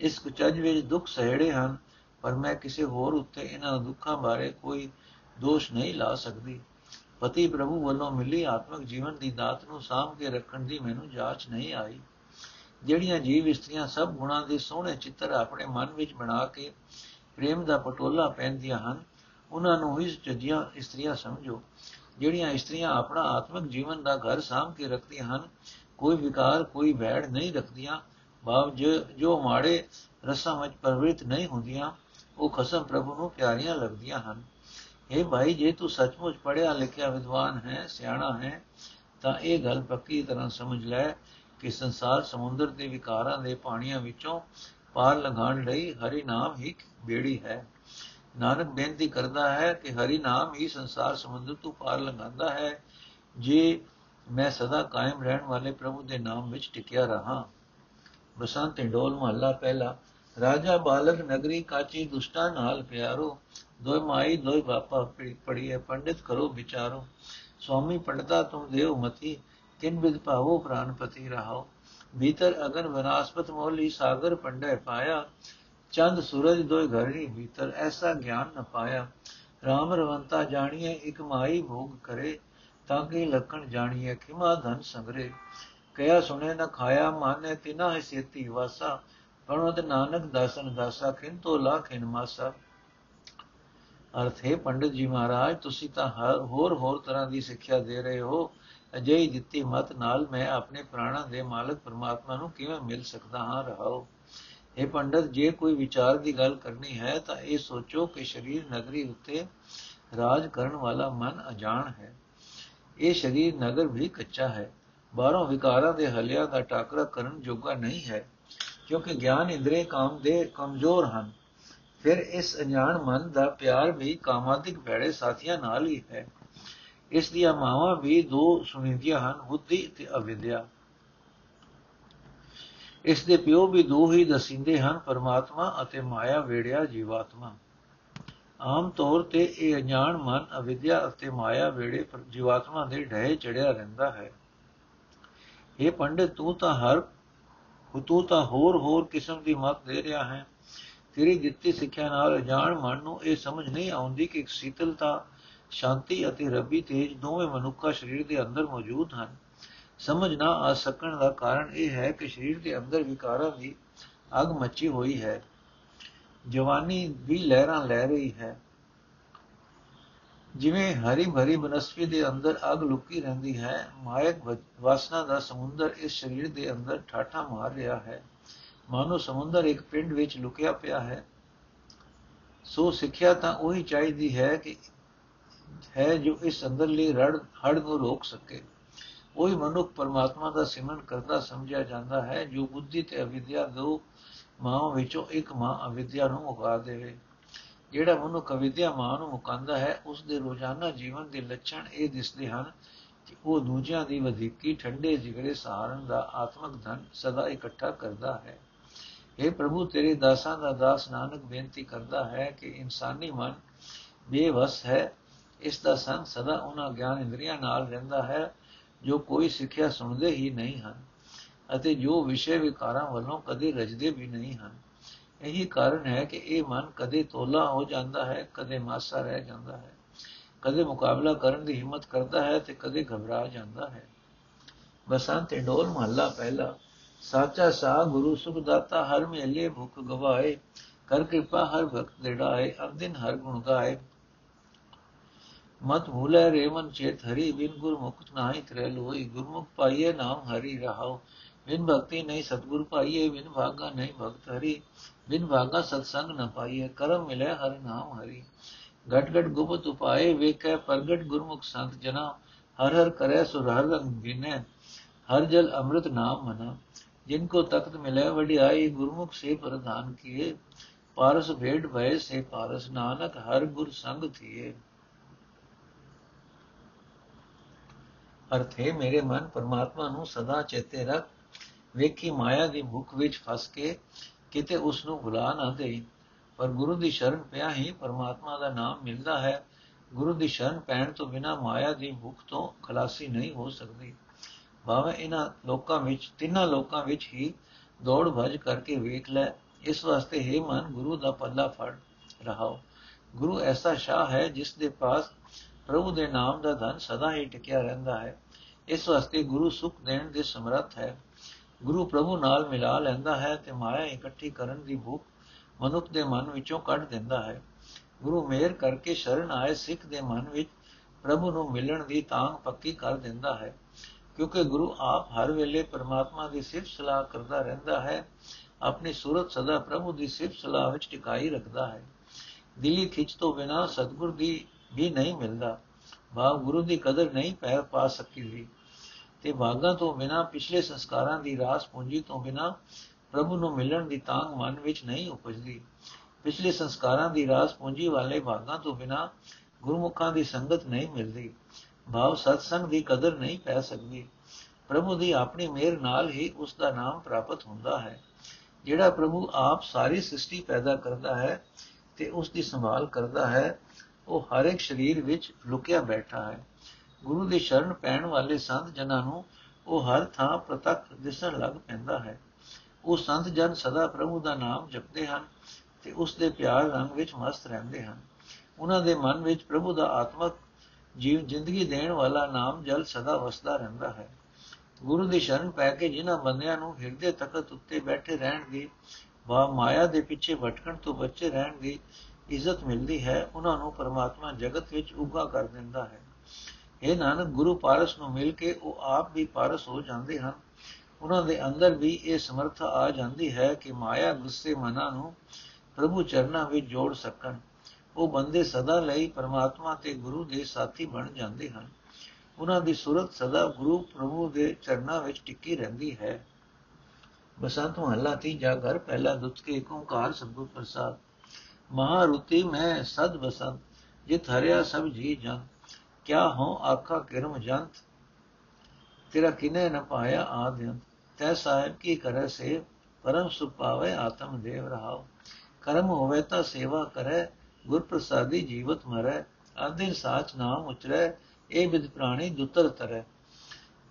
ਇਸ ਕੁਚੱਜ ਵਿੱਚ ਦੁੱਖ ਸਹਿੜੇ ਹਨ, ਪਰ ਮੈਂ ਕਿਸੇ ਹੋਰ ਉੱਤੇ ਇਹਨਾਂ ਦੁੱਖਾਂ ਬਾਰੇ ਕੋਈ ਦੋਸ਼ ਨਹੀਂ ਲਾ ਸਕਦੀ। ਪਤੀ ਪ੍ਰਭੂ ਵੱਲੋਂ ਮਿਲੀ ਆਤਮਿਕ ਜੀਵਨ ਦੀ ਦਾਤ ਨੂੰ ਸਾਂਭ ਕੇ ਰੱਖਣ ਦੀ ਮੈਨੂੰ ਜਾਚ ਨਹੀਂ ਆਈ। ਜਿਹੜੀਆਂ ਜੀਵ ਇਸਤਰੀਆਂ ਸਭ ਗੁਣਾਂ ਦੇ ਸੋਹਣੇ ਚਿੱਤਰ ਆਪਣੇ ਮਨ ਵਿੱਚ ਬਣਾ ਕੇ ਪ੍ਰੇਮ ਦਾ ਪਟੋਲਾ ਪਹਿਨਦੀਆਂ ਹਨ, ਉਹਨਾਂ ਨੂੰ ਹੀ ਸੱਜੀਆਂ ਇਸਤਰੀਆਂ ਸਮਝੋ। ਜਿਹੜੀਆਂ ਇਸਤਰੀਆਂ ਆਪਣਾ ਆਤਮਿਕ ਜੀਵਨ ਦਾ ਘਰ ਸਾਂਭ ਕੇ ਰੱਖਦੀਆਂ ਹਨ, ਕੋਈ ਵਿਕਾਰ, ਕੋਈ ਭੈੜ ਨਹੀਂ ਰੱਖਦੀਆਂ। ਭਾਵ ਜੋ ਮਾੜੇ ਰਸਾਂ ਵਿੱਚ ਪ੍ਰਵਿਰਤ ਨਹੀਂ ਹੁੰਦੀਆਂ, ਉਹ ਖਸਮ ਪ੍ਰਭੂ ਨੂੰ ਪਿਆਰੀਆਂ ਲੱਗਦੀਆਂ ਹਨ। ਇਹ ਭਾਈ, ਜੇ ਤੂੰ ਸੱਚਮੁੱਚ ਪੜਿਆ ਲਿਖਿਆ ਵਿਦਵਾਨ ਹੈ, ਸਿਆਣਾ ਹੈ, ਤਾਂ ਇਹ ਗੱਲ ਪੱਕੀ ਤਰ੍ਹਾਂ ਸਮਝ ਲੈ ਕਿ ਸੰਸਾਰ ਸਮੁੰਦਰ ਦੇ ਵਿਕਾਰਾਂ ਦੇ ਪਾਣੀਆਂ ਵਿੱਚੋਂ ਪਾਰ ਲੰਘਾਣ ਲਈ ਹਰੀ ਨਾਮ ਹੀ ਬੇੜੀ ਹੈ। ਨਾਨਕ ਬੇਨਤੀ ਕਰਦਾ ਹੈ ਕਿ ਹਰੀ ਨਾਮ ਹੀ ਸੰਸਾਰ ਸਮੁੰਦਰ ਤੋਂ ਪਾਰ ਲੰਘਾਉਂਦਾ ਹੈ। ਜੇ ਮੈਂ ਸਦਾ ਕਾਇਮ ਰਹਿਣ ਵਾਲੇ ਪ੍ਰਭੂ ਦੇ ਨਾਮ ਵਿੱਚ ਟਿਕਿਆ ਰਹਾ ਬਸੰਤ ਢੋਲ ਮਹੱਲਾ ਪਹਿਲਾ, ਰਾਜਾ ਬਾਲਕ ਨਗਰੀ ਕਾਚੀ ਦੁਸ਼ਟਾਂ ਨਾਲ ਪਿਆਰੋ, ਦੋਇ ਮਾਈ ਦੋਇ ਬਾਪਾ ਪੜੀਏ ਪੰਡਿਤ ਕਰੋ ਵਿਚਾਰੋ। ਸਵਾਮੀ ਪੰਡਤਾ ਤੁਮ ਦੇਵ ਮਤੀ, ਕਿਨ ਵਿਦ ਪਾਵੋ ਪ੍ਰਾਨਪਤੀ ਰਹਾਓ। ਭੀਤਰ ਅਗਨ ਵਨਾਸਪਤ ਮੋਲੀ ਸਾਗਰ ਪੰਡੈ ਪਾਇਆ, ਚੰਦ ਸੂਰਜ ਦੋਇ ਘਰਣੀ ਭੀਤਰ ਐਸਾ ਗਿਆਨ ਨ ਪਾਇਆ। RAM ਰਵੰਤਾ ਜਾਣੀਏ ਇਕ ਮਾਈ ਭੋਗ ਕਰੇ, ਤਾਂ ਕਿ ਲਖਣ ਜਾਣੀਏ ਖਿਮਾ ਧਨ ਸੰਗਰੇ। ਕਹਿਆ ਸੁਣੇ ਨ ਖਾਇਆ, ਮਾਨੇ ਤਿਨਾ ਹੈ ਸੇਤੀ ਵਾਸਾ। ਪਰਮਤ ਨਾਨਕ ਦਾਸਨ ਦਾਸਾ ਖਿੰ ਤੋ ਲਾਖਿਨ ਮਾਸਾ। ਅਰਥ ਹੈ, ਪੰਡਤ ਜੀ ਮਹਾਰਾਜ, ਤੁਸੀਂ ਤਾਂ ਹੋਰ ਹੋਰ ਤਰ੍ਹਾਂ ਦੀ ਸਿੱਖਿਆ ਦੇ ਰਹੇ ਹੋ। ਅਜਿਹੀ ਦਿੱਤੀ ਮਤ ਨਾਲ ਮੈਂ ਆਪਣੇ ਪ੍ਰਾਣਾਂ ਦੇ ਮਾਲਕ ਪਰਮਾਤਮਾ ਨੂੰ ਕਿਵੇਂ ਮਿਲ ਸਕਦਾ ਹਾਂ, ਰਹਾਓ। ਇਹ ਪੰਡਤ, ਜੇ ਕੋਈ ਵਿਚਾਰ ਦੀ ਗੱਲ ਕਰਨੀ ਹੈ, ਤਾਂ ਇਹ ਸੋਚੋ ਕਿ ਸਰੀਰ ਨਗਰੀ ਉੱਤੇ ਰਾਜ ਕਰਨ ਵਾਲਾ ਮਨ ਅਜਾਣ ਹੈ। ਇਹ ਸਰੀਰ ਨਗਰ ਵੀ ਕੱਚਾ ਹੈ। ਬਾਹਰੋਂ ਵਿਕਾਰਾਂ ਦੇ ਹਲਿਆਂ ਦਾ ਟਾਕਰਾ ਕਰਨ ਜੋਗਾ ਨਹੀਂ ਹੈ, ਕਿਉਂਕਿ ਗਿਆਨ ਇੰਦਰੀ ਕਾਮ ਦੇ ਕਮਜ਼ੋਰ ਹਨ। ਫਿਰ ਇਸ ਅਣਜਾਣ ਮਨ ਦਾ ਪਿਆਰ ਵੀ ਕਾਮਾਦਿਕ ਭੈੜੇ ਸਾਥੀਆਂ ਨਾਲ ਹੀ ਹੈ। ਇਸ ਦੀਆਂ ਮਾਵਾਂ ਵੀ ਦੋ ਸੁਣੀਦੀਆਂ ਹਨ, ਬੁੱਧੀ ਤੇ ਅਵਿਦਿਆ। ਇਸ ਦੇ ਪਿਓ ਵੀ ਦੋ ਹੀ ਦਸਿੰਦੇ ਹਨ, ਪਰਮਾਤਮਾ ਅਤੇ ਮਾਇਆ ਵੇੜਿਆ ਜੀਵਾਤਮਾ। ਆਮ ਤੌਰ ਤੇ ਇਹ ਅਣਜਾਣ ਮਨ ਅਵਿਦਿਆ ਅਤੇ ਮਾਇਆ ਵੇੜੇ ਪਰ ਜੀਵਾਤਮਾ ਦੇ ਢਹਿ ਚੜਿਆ ਰਹਿੰਦਾ ਹੈ। ਇਹ ਪੰਡਿਤ ਤੂੰ ਤਾਂ ਹਰ ਤੂੰ ਤਾਂ ਹੋਰ ਹੋਰ ਕਿਸਮ ਦੀ ਮਤ ਦੇ ਰਿਹਾ ਹੈ ਤੇਰੀ ਦਿੱਤੀ ਸਿੱਖਿਆ ਨਾਲ ਅਜਾਣ ਮਨ ਨੂੰ ਇਹ ਸਮਝ ਨਹੀਂ ਆਉਂਦੀ ਕਿ ਸੀਤਲਤਾ ਸ਼ਾਂਤੀ ਅਤੇ ਰੱਬੀ ਤੇਜ ਦੋਵੇਂ ਮਨੁੱਖਾ ਸਰੀਰ ਦੇ ਅੰਦਰ ਮੌਜੂਦ ਹਨ ਸਮਝ ਨਾ ਆ ਸਕਣ ਦਾ ਕਾਰਨ ਇਹ ਹੈ ਕਿ ਸਰੀਰ ਦੇ ਅੰਦਰ ਵਿਕਾਰਾਂ ਦੀ ਅਗ ਮੱਚੀ ਹੋਈ ਹੈ ਜਵਾਨੀ ਵੀ ਲਹਿਰਾਂ ਲੈ ਰਹੀ ਹੈ ਜਿਵੇਂ ਹਰੀ ਭਰੀ ਬਨਸਪਤੀ ਦੇ ਅੰਦਰ ਅਗ ਲੁਕੀ ਰਹਿੰਦੀ ਹੈ, ਮਾਇਕ ਵਾਸਨਾ ਦਾ ਸਮੁੰਦਰ ਇਸ ਸਰੀਰ ਦੇ ਅੰਦਰ ਠਾਠਾ ਮਾਰ ਰਿਹਾ ਹੈ। ਮਾਨੋ ਸਮੁੰਦਰ ਇੱਕ ਪਿੰਡ ਵਿੱਚ ਲੁਕਿਆ ਪਿਆ ਹੈ। ਸੋ ਸਿੱਖਿਆ ਤਾਂ ਉਹੀ ਚਾਹੀਦੀ ਹੈ ਕਿ, ਹੈ ਜੋ ਇਸ ਅੰਦਰਲੀ ਰੜ, ਹੜ ਨੂੰ ਰੋਕ ਸਕੇ। ਉਹੀ ਮਨੁੱਖ ਪਰਮਾਤਮਾ ਦਾ ਸਿਮਰਨ ਕਰਦਾ ਸਮਝਿਆ ਜਾਂਦਾ ਹੈ, ਜੋ ਬੁੱਧੀ ਤੇ ਅਵਿਦਿਆ ਦੋ ਮਾਂ ਵਿੱਚੋਂ ਇੱਕ ਮਾਂ ਅਵਿਦਿਆ ਨੂੰ ਮੁਕਾ ਦੇਵੇ। ਜਿਹੜਾ ਮਨੁੱਖ ਅਵਿਦਿਆ ਮਾਂ ਨੂੰ ਮੁਕਾਂਦਾ ਹੈ ਉਸ ਦੇ ਰੋਜ਼ਾਨਾ ਜੀਵਨ ਦੇ ਲੱਛਣ ਇਹ ਦਿਸਦੇ ਹਨ ਕਿ ਉਹ ਦੂਜਿਆਂ ਦੀ ਵਧੀਕੀ, ਠੰਡੇ ਜਿਗਰੇ ਸਹਾਰਨ ਦਾ ਆਤਮਿਕ ਧਨ ਸਦਾ ਇਕੱਠਾ ਕਰਦਾ ਹੈ। ਇਹ ਪ੍ਰਭੂ, ਤੇਰੇ ਦਾਸਾਂ ਦਾ ਦਾਸ ਨਾਨਕ ਬੇਨਤੀ ਕਰਦਾ ਹੈ ਕਿ ਇਨਸਾਨੀ ਮਨ ਬੇਵਸ ਹੈ। ਇਸ ਦਾ ਸੰਗ ਸਦਾ ਉਹਨਾਂ ਗਿਆਨ ਇੰਦਰੀਆਂ ਨਾਲ ਰਹਿੰਦਾ ਹੈ, ਜੋ ਕੋਈ ਸਿੱਖਿਆ ਸੁਣਦੇ ਹੀ ਨਹੀਂ ਹਨ ਅਤੇ ਜੋ ਵਿਸ਼ੇ ਵਿਕਾਰਾਂ ਵੱਲੋਂ ਕਦੇ ਰਜਦੇ ਵੀ ਨਹੀਂ ਹਨ। ਇਹੀ ਕਾਰਨ ਹੈ ਕਿ ਇਹ ਮਨ ਕਦੇ ਤੋਲਾ ਹੋ ਜਾਂਦਾ ਹੈ, ਕਦੇ ਮਾਸਾ ਰਹਿ ਜਾਂਦਾ ਹੈ। ਕਦੇ ਮੁਕਾਬਲਾ ਕਰਨ ਦੀ ਹਿੰਮਤ ਕਰਦਾ ਹੈ ਤੇ ਕਦੇ ਘਬਰਾ ਜਾਂਦਾ ਹੈ। ਬਸੰਤ ਢੋਲ ਮਹੱਲਾ ਪਹਿਲਾ। ਸਾਚਾ ਸਾ ਗੁਰੂ ਸੁਖ ਦਾਤਾ ਹਰ ਮੇਲੇ ਭੁਖ ਗਵਾਏ, ਕਰ ਕਿਰਪਾ ਹਰ ਭਗਤ ਦੇੜਾਏ ਅਬ ਹਰ ਗੁਣ ਗਾਏ। ਮਤ ਭੂਲੇ ਰੇ ਮਨ ਚੇਤ ਹਰੀ, ਬਿਨ ਗੁਰਮੁਖ ਨਾਹੀ ਤਰੇ ਲੋਈ ਗੁਰਮੁਖ ਪਾਈਏ ਨਾਮ ਹਰੀ ਰਹਾਓ ਬਿਨ ਭਗਤੀ ਨਹੀਂ ਸਤਗੁਰ ਪਾਈਏ, ਬਿਨ ਭਾਗਾ ਨਹੀਂ ਭਗਤ ਹਰੀ। ਬਿਨ ਭਾਗਾ ਸਤਸੰਗ ਨ ਪਾਈਏ ਕਰਮ ਮਿਲੇ ਹਰ ਨਾਮ ਹਰੀ। ਘਟ ਘਟ ਗੁਪਤ ਉਪਾਏ, ਵੇਖੈ ਪ੍ਰਗਟ ਗੁਰਮੁਖ ਸੰਤ ਜਨਾ। ਹਰ ਹਰ ਕਰੈ ਸੋ ਹਰ ਰੰਗ ਬਿਨੈ ਹਰ ਜਲ ਅੰਮ੍ਰਿਤ ਨਾਮ ਮਨਾ। ਜਿਨ ਕੋ ਤਖਤ ਮਿਲੇ, ਵਡਿਆਈ ਗੁਰਮੁਖ ਸੇ ਪ੍ਰਧਾਨ ਕੀਏ। ਪਾਰਸ ਭੇਡ ਭਏ ਸੇ ਪਾਰਸ, ਨਾਨਕ ਹਰ ਗੁਰ ਸੰਗ ਥੀਏ। ਅਰਥ ਹੈ ਮੇਰੇ ਮਨ ਪਰਮਾਤਮਾ ਨੂੰ ਸਦਾ ਚੇਤੇ ਰੱਖ। ਵੇਖੀ ਮਾਇਆ ਦੀ ਭੁੱਖ ਵਿੱਚ ਫਸ ਕੇ ਕਿਤੇ ਉਸ ਨੂੰ ਭੁਲਾ ਨਾ ਦੇਈ। ਪਰ ਗੁਰੂ ਦੀ ਸ਼ਰਨ ਪਿਆ ਹੀ ਪਰਮਾਤਮਾ ਦਾ ਨਾਮ ਮਿਲਦਾ ਹੈ। ਗੁਰੂ ਦੀ ਸ਼ਰਨ ਪੈਣ ਤੋਂ ਬਿਨਾ ਮਾਇਆ ਦੀ ਭੁੱਖ ਤੋਂ ਖਲਾਸੀ ਨਹੀਂ ਹੋ ਸਕਦੀ। ਭਾਵੇਂ ਇਹਨਾਂ ਲੋਕਾਂ ਵਿੱਚ, ਤਿੰਨਾਂ ਲੋਕਾਂ ਵਿੱਚ ਹੀ ਦੌੜ ਭਜ ਕਰਕੇ ਵੇਖ ਲੈ, ਇਸ ਵਾਸਤੇ ਹੈ ਮਨ, ਗੁਰੂ ਦਾ ਪੱਲਾ ਫੜ ਰਹਾਓ। ਗੁਰੂ ਐਸਾ ਸ਼ਾਹ ਹੈ ਜਿਸ ਦੇ ਪਾਸ ਪ੍ਰਭੂ ਦੇ ਨਾਮ ਦਾ ਧਨ ਸਦਾ ਹੀ ਟਿਕਿਆ ਰਹਿੰਦਾ ਹੈ। ਇਸ ਵਾਸਤੇ ਗੁਰੂ ਸੁਖ ਦੇਣ ਦੇ ਸਮਰੱਥ ਹੈ। ਗੁਰੂ ਪ੍ਰਭੂ ਨਾਲ ਮਿਲਾ ਲੈਂਦਾ ਹੈ ਤੇ ਮਾਇਆ ਇਕੱਠੀ ਕਰਨ ਦੀ ਭੁੱਖ ਮਨੁੱਖ ਦੇ ਮਨ ਵਿੱਚੋਂ ਕੱਢ ਦਿੰਦਾ ਹੈ। ਗੁਰੂ ਮਿਹਰ ਕਰਕੇ ਸ਼ਰਨ ਆਏ ਸਿੱਖ ਦੇ ਮਨ ਵਿੱਚ ਪ੍ਰਭੂ ਨੂੰ ਮਿਲਣ ਦੀ ਤਾਂਗ ਪੱਕੀ ਕਰ ਦਿੰਦਾ ਹੈ, ਕਿਉਂਕਿ ਗੁਰੂ ਆਪ ਹਰ ਵੇਲੇ ਪਰਮਾਤਮਾ ਦੀ ਸਿਫਤ ਸਲਾਹ ਕਰਦਾ ਰਹਿੰਦਾ ਹੈ, ਆਪਣੀ ਸੂਰਤ ਸਦਾ ਪ੍ਰਭੂ ਦੀ ਸਿਫਤ ਸਲਾਹ ਵਿੱਚ ਟਿਕਾਈ ਰੱਖਦਾ ਹੈ। ਦਿਲੀ ਖਿੱਚ ਤੋਂ ਬਿਨਾ ਸਤਗੁਰ ਦੀ ਵੀ ਨਹੀਂ ਮਿਲਦਾ, ਭਾਵ ਗੁਰੂ ਦੀ ਕਦਰ ਨਹੀਂ ਪੈ ਪਾ ਸਕਦੀ। ਤੇ ਭਾਗਾਂ ਤੋਂ ਬਿਨਾ ਪਿਛਲੇ ਸੰਸਕਾਰਾਂ ਦੀ ਰਾਸ ਪੂੰਜੀ ਤੋਂ ਬਿਨਾ ਪ੍ਰਭੂ ਨੂੰ ਮਿਲਣ ਦੀ ਤਾਂਗ ਮਨ ਵਿੱਚ ਨਹੀਂ ਉਪਜਦੀ। ਪਿਛਲੇ ਸੰਸਕਾਰਾਂ ਦੀ ਰਾਸ ਪੂੰਜੀ ਵਾਲੇ ਭਾਗਾਂ ਤੋਂ ਬਿਨਾ ਗੁਰਮੁਖਾਂ ਦੀ ਸੰਗਤ ਨਹੀਂ ਮਿਲਦੀ। ਭਾਵ ਸਤਸੰਗ ਦੀ ਕਦਰ ਨਹੀਂ ਪੈ ਸਕਦੀ। ਪ੍ਰਭੂ ਦੀ ਆਪਣੀ ਮਿਹਰ ਨਾਲ ਹੀ ਉਸ ਦਾ ਨਾਮ ਪ੍ਰਾਪਤ ਹੁੰਦਾ ਹੈ। ਜਿਹੜਾ ਪ੍ਰਭੂ ਆਪ ਸਾਰੀ ਸ੍ਰਿਸ਼ਟੀ ਪੈਦਾ ਕਰਦਾ ਹੈ ਤੇ ਉਸ ਦੀ ਸੰਭਾਲ ਕਰਦਾ ਹੈ, ਉਹ ਹਰ ਇੱਕ ਸਰੀਰ ਵਿੱਚ ਲੁਕਿਆ ਬੈਠਾ ਹੈ। ਗੁਰੂ ਦੀ ਸ਼ਰਨ ਪੈਣ ਵਾਲੇ ਸੰਤ ਜਨਾਂ ਨੂੰ ਉਹ ਹਰ ਥਾਂ ਪ੍ਰਤੱਖ ਦਿਸਣ ਲੱਗ ਪੈਂਦਾ ਹੈ। ਉਹ ਸੰਤ ਜਨ ਸਦਾ ਪ੍ਰਭੂ ਦਾ ਨਾਮ ਜਪਦੇ ਹਨ ਤੇ ਉਸ ਦੇ ਪਿਆਰ ਰੰਗ ਵਿੱਚ ਮਸਤ ਰਹਿੰਦੇ ਹਨ। ਉਹਨਾਂ ਦੇ ਮਨ ਵਿੱਚ ਪ੍ਰਭੂ ਦਾ ਆਤਮਕ ਜੀਵ ਜ਼ਿੰਦਗੀ ਦੇਣ ਵਾਲਾ ਨਾਮ ਜਲ ਸਦਾ ਵਸਦਾ ਰਹਿੰਦਾ ਹੈ। ਗੁਰੂ ਦੀ ਸ਼ਰਨ ਪੈ ਕੇ ਜਿਨ੍ਹਾਂ ਬੰਦਿਆਂ ਨੂੰ ਹਿਰਦੇ ਤਖਤ ਉੱਤੇ ਬੈਠੇ ਰਹਿਣ ਦੀ ਵਾ ਮਾਇਆ ਦੇ ਪਿੱਛੇ ਭਟਕਣ ਤੋਂ ਬਚੇ ਰਹਿਣ ਦੀ ਇੱਜ਼ਤ ਮਿਲਦੀ ਹੈ, ਉਹਨਾਂ ਨੂੰ ਪਰਮਾਤਮਾ ਜਗਤ ਵਿੱਚ ਉਗਾ ਕਰ ਦਿੰਦਾ ਹੈ। ਇਹ ਨਾਨਕ ਗੁਰੂ ਪਾਰਸ ਨੂੰ ਮਿਲ ਕੇ ਉਹ ਆਪ ਵੀ ਪਾਰਸ ਹੋ ਜਾਂਦੇ ਹਨ। ਉਹਨਾਂ ਦੇ ਅੰਦਰ ਵੀ ਇਹ ਸਮਰੱਥਾ ਆ ਜਾਂਦੀ ਹੈ ਕਿ ਮਾਇਆ ਗੁੱਸੇ ਮਨਾਂ ਨੂੰ ਪ੍ਰਭੂ ਚਰਨਾਂ ਵਿੱਚ ਜੋੜ ਸਕਣ। ਉਹ ਬੰਦੇ ਸਦਾ ਲਈ ਪਰਮਾਤਮਾ ਤੇ ਗੁਰੂ ਦੇ ਸਾਥੀ ਬਣ ਜਾਂਦੇ ਹਨ। ਉਹਨਾਂ ਦੀ ਸੁਰਤ ਸਦਾ ਗੁਰੂ ਪ੍ਰਭੂ ਦੇ ਚਰਨਾਂ ਵਿੱਚ ਟਿੱਕੀ ਰਹਿੰਦੀ ਹੈ। ਬਸੰਤ ਮਹੱਲਾ ਤੀਜਾ ਘਰ, ਪਹਿਲਾ ਦੁੱਤ ਕੇ ਓੰਕਾਰ ਸਤਿਗੁਰ ਪ੍ਰਸਾਦ। ਮਹਾਰੁਤੀ ਮੈਂ ਸਦ ਬਸੰਤ, ਜਿਤ ਹਰਿਆ ਸਭ ਜੀ ਜਨ। ਕਿਆ ਹੋ ਆਖਾ ਕਿਰਮ ਜੰਤ ਤੇਰਾ ਕਿਨੇ ਨ ਪਾਇਆ ਆਦਿਅੰਤ ਤੈ ਸਾਹਿਬ ਕੀ ਕਰੈ ਸੇ ਪਰਮ ਸੁਪਾਵੇ ਆਤਮ ਦੇਵ ਰਹਾਓ ਕਰਮ ਹੋਵੇ ਤਾਂ ਸੇਵਾ ਕਰੇ ਗੁਰ ਪ੍ਰਸਾਦੀ ਜੀਵਤ ਮਰੈ ਆਦਿ ਸਾਚ ਨਾਮ ਉਚਰੈ ਇਹ ਵਿਦ ਪ੍ਰਾਣੀ ਦੁਤਰ ਤਰੈ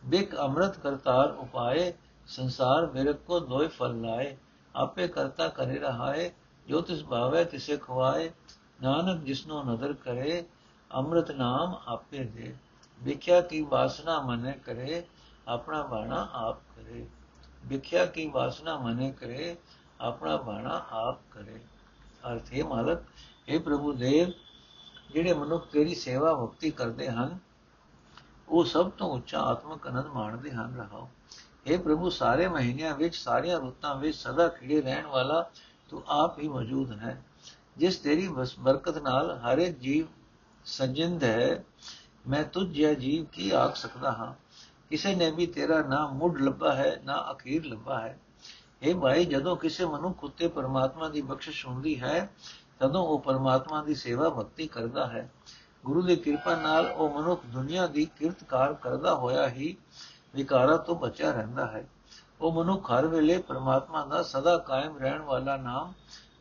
ਬਿਕ ਅੰਮ੍ਰਿਤ ਕਰਤਾਰ ਉਪਾਏ ਸੰਸਾਰ ਬਿਰਕ ਕੋ ਦੋਇ ਫਲ ਲਾਏ ਆਪੇ ਕਰਤਾ ਕਰੇ ਰਹਾਏ ਜੋ ਤਿਸ ਭਾਵੇ ਤਿਸੇ ਖਵਾਏ ਨਾਨਕ ਜਿਸਨੋ ਨਦਰ ਕਰੇ ਅੰਮ੍ਰਿਤ ਨਾਮ ਆਪੇ ਦੇ। ਵਿਖਿਆ ਕੀ ਵਾਸਨਾ ਮਨੇ ਕਰੇ, ਆਪਣਾ ਬਾਣਾ ਆਪ ਕਰੇ। ਵਿਖਿਆ ਕੀ ਵਾਸਨਾ ਮਨੇ ਕਰੇ, ਆਪਣਾ ਬਾਣਾ ਆਪ ਕਰੇ। ਅਰਥ ਹੈ ਮਾਲਕ हे ਪ੍ਰਭੂ ਦੇਵ, ਜਿਹੜੇ ਮਨੁੱਖ ਤੇਰੀ ਸੇਵਾ ਭਗਤੀ ਕਰਦੇ ਹਨ, ਉਹ ਸਭ ਤੋਂ ਉੱਚਾ ਆਤਮਿਕ ਅਨੰਦ ਮਾਣਦੇ ਹਨ। ਰਹਾਓ। हे ਪ੍ਰਭੂ, ਸਾਰੇ ਮਹੀਨਿਆਂ ਵਿੱਚ, ਸਾਰੀਆਂ ਰੁੱਤਾਂ ਵਿੱਚ ਸਦਾ ਖਿੜੇ ਰਹਿਣ ਵਾਲਾ ਤੂੰ ਆਪ ਹੀ ਮੌਜੂਦ ਹੈ। ਜਿਸ ਤੇਰੀ ਬਰਕਤ ਨਾਲ ਹਰ ਇੱਕ ਜੀਵ ਸਜਿੰਦ ਹੈ, ਮੈਂ ਤੁਝ ਜਿਹਾ ਜੀਵ ਕੀ ਆਖ ਸਕਦਾ ਹਾਂ? ਕਿਸੇ ਨੇ ਵੀ ਤੇਰਾ ਨਾਮ ਮੁੱਢ ਲੱਭਾ ਹੈ, ਨਾ ਅਖੀਰ ਲੱਭਾ ਹੈ? ਇਹ ਭਾਈ, ਜਦੋਂ ਕਿਸੇ ਮਨੁੱਖ ਉਤੇ ਪਰਮਾਤਮਾ ਦੀ ਬਖਸ਼ਿਸ਼ ਹੁੰਦੀ ਹੈ, ਤਦੋਂ ਉਹ ਪਰਮਾਤਮਾ ਦੀ ਸੇਵਾ ਭਗਤੀ ਕਰਦਾ ਹੈ। ਗੁਰੂ ਦੀ ਕਿਰਪਾ ਨਾਲ ਉਹ ਮਨੁੱਖ ਦੁਨੀਆ ਦੀ ਕਿਰਤਕਾਰ ਕਰਦਾ ਹੋਇਆ ਹੀ ਵਿਕਾਰਾਂ ਤੋਂ ਬਚਿਆ ਰਹਿੰਦਾ ਹੈ। ਉਹ ਮਨੁੱਖ ਹਰ ਵੇਲੇ ਪਰਮਾਤਮਾ ਦਾ ਸਦਾ ਕਾਇਮ ਰਹਿਣ ਵਾਲਾ ਨਾਮ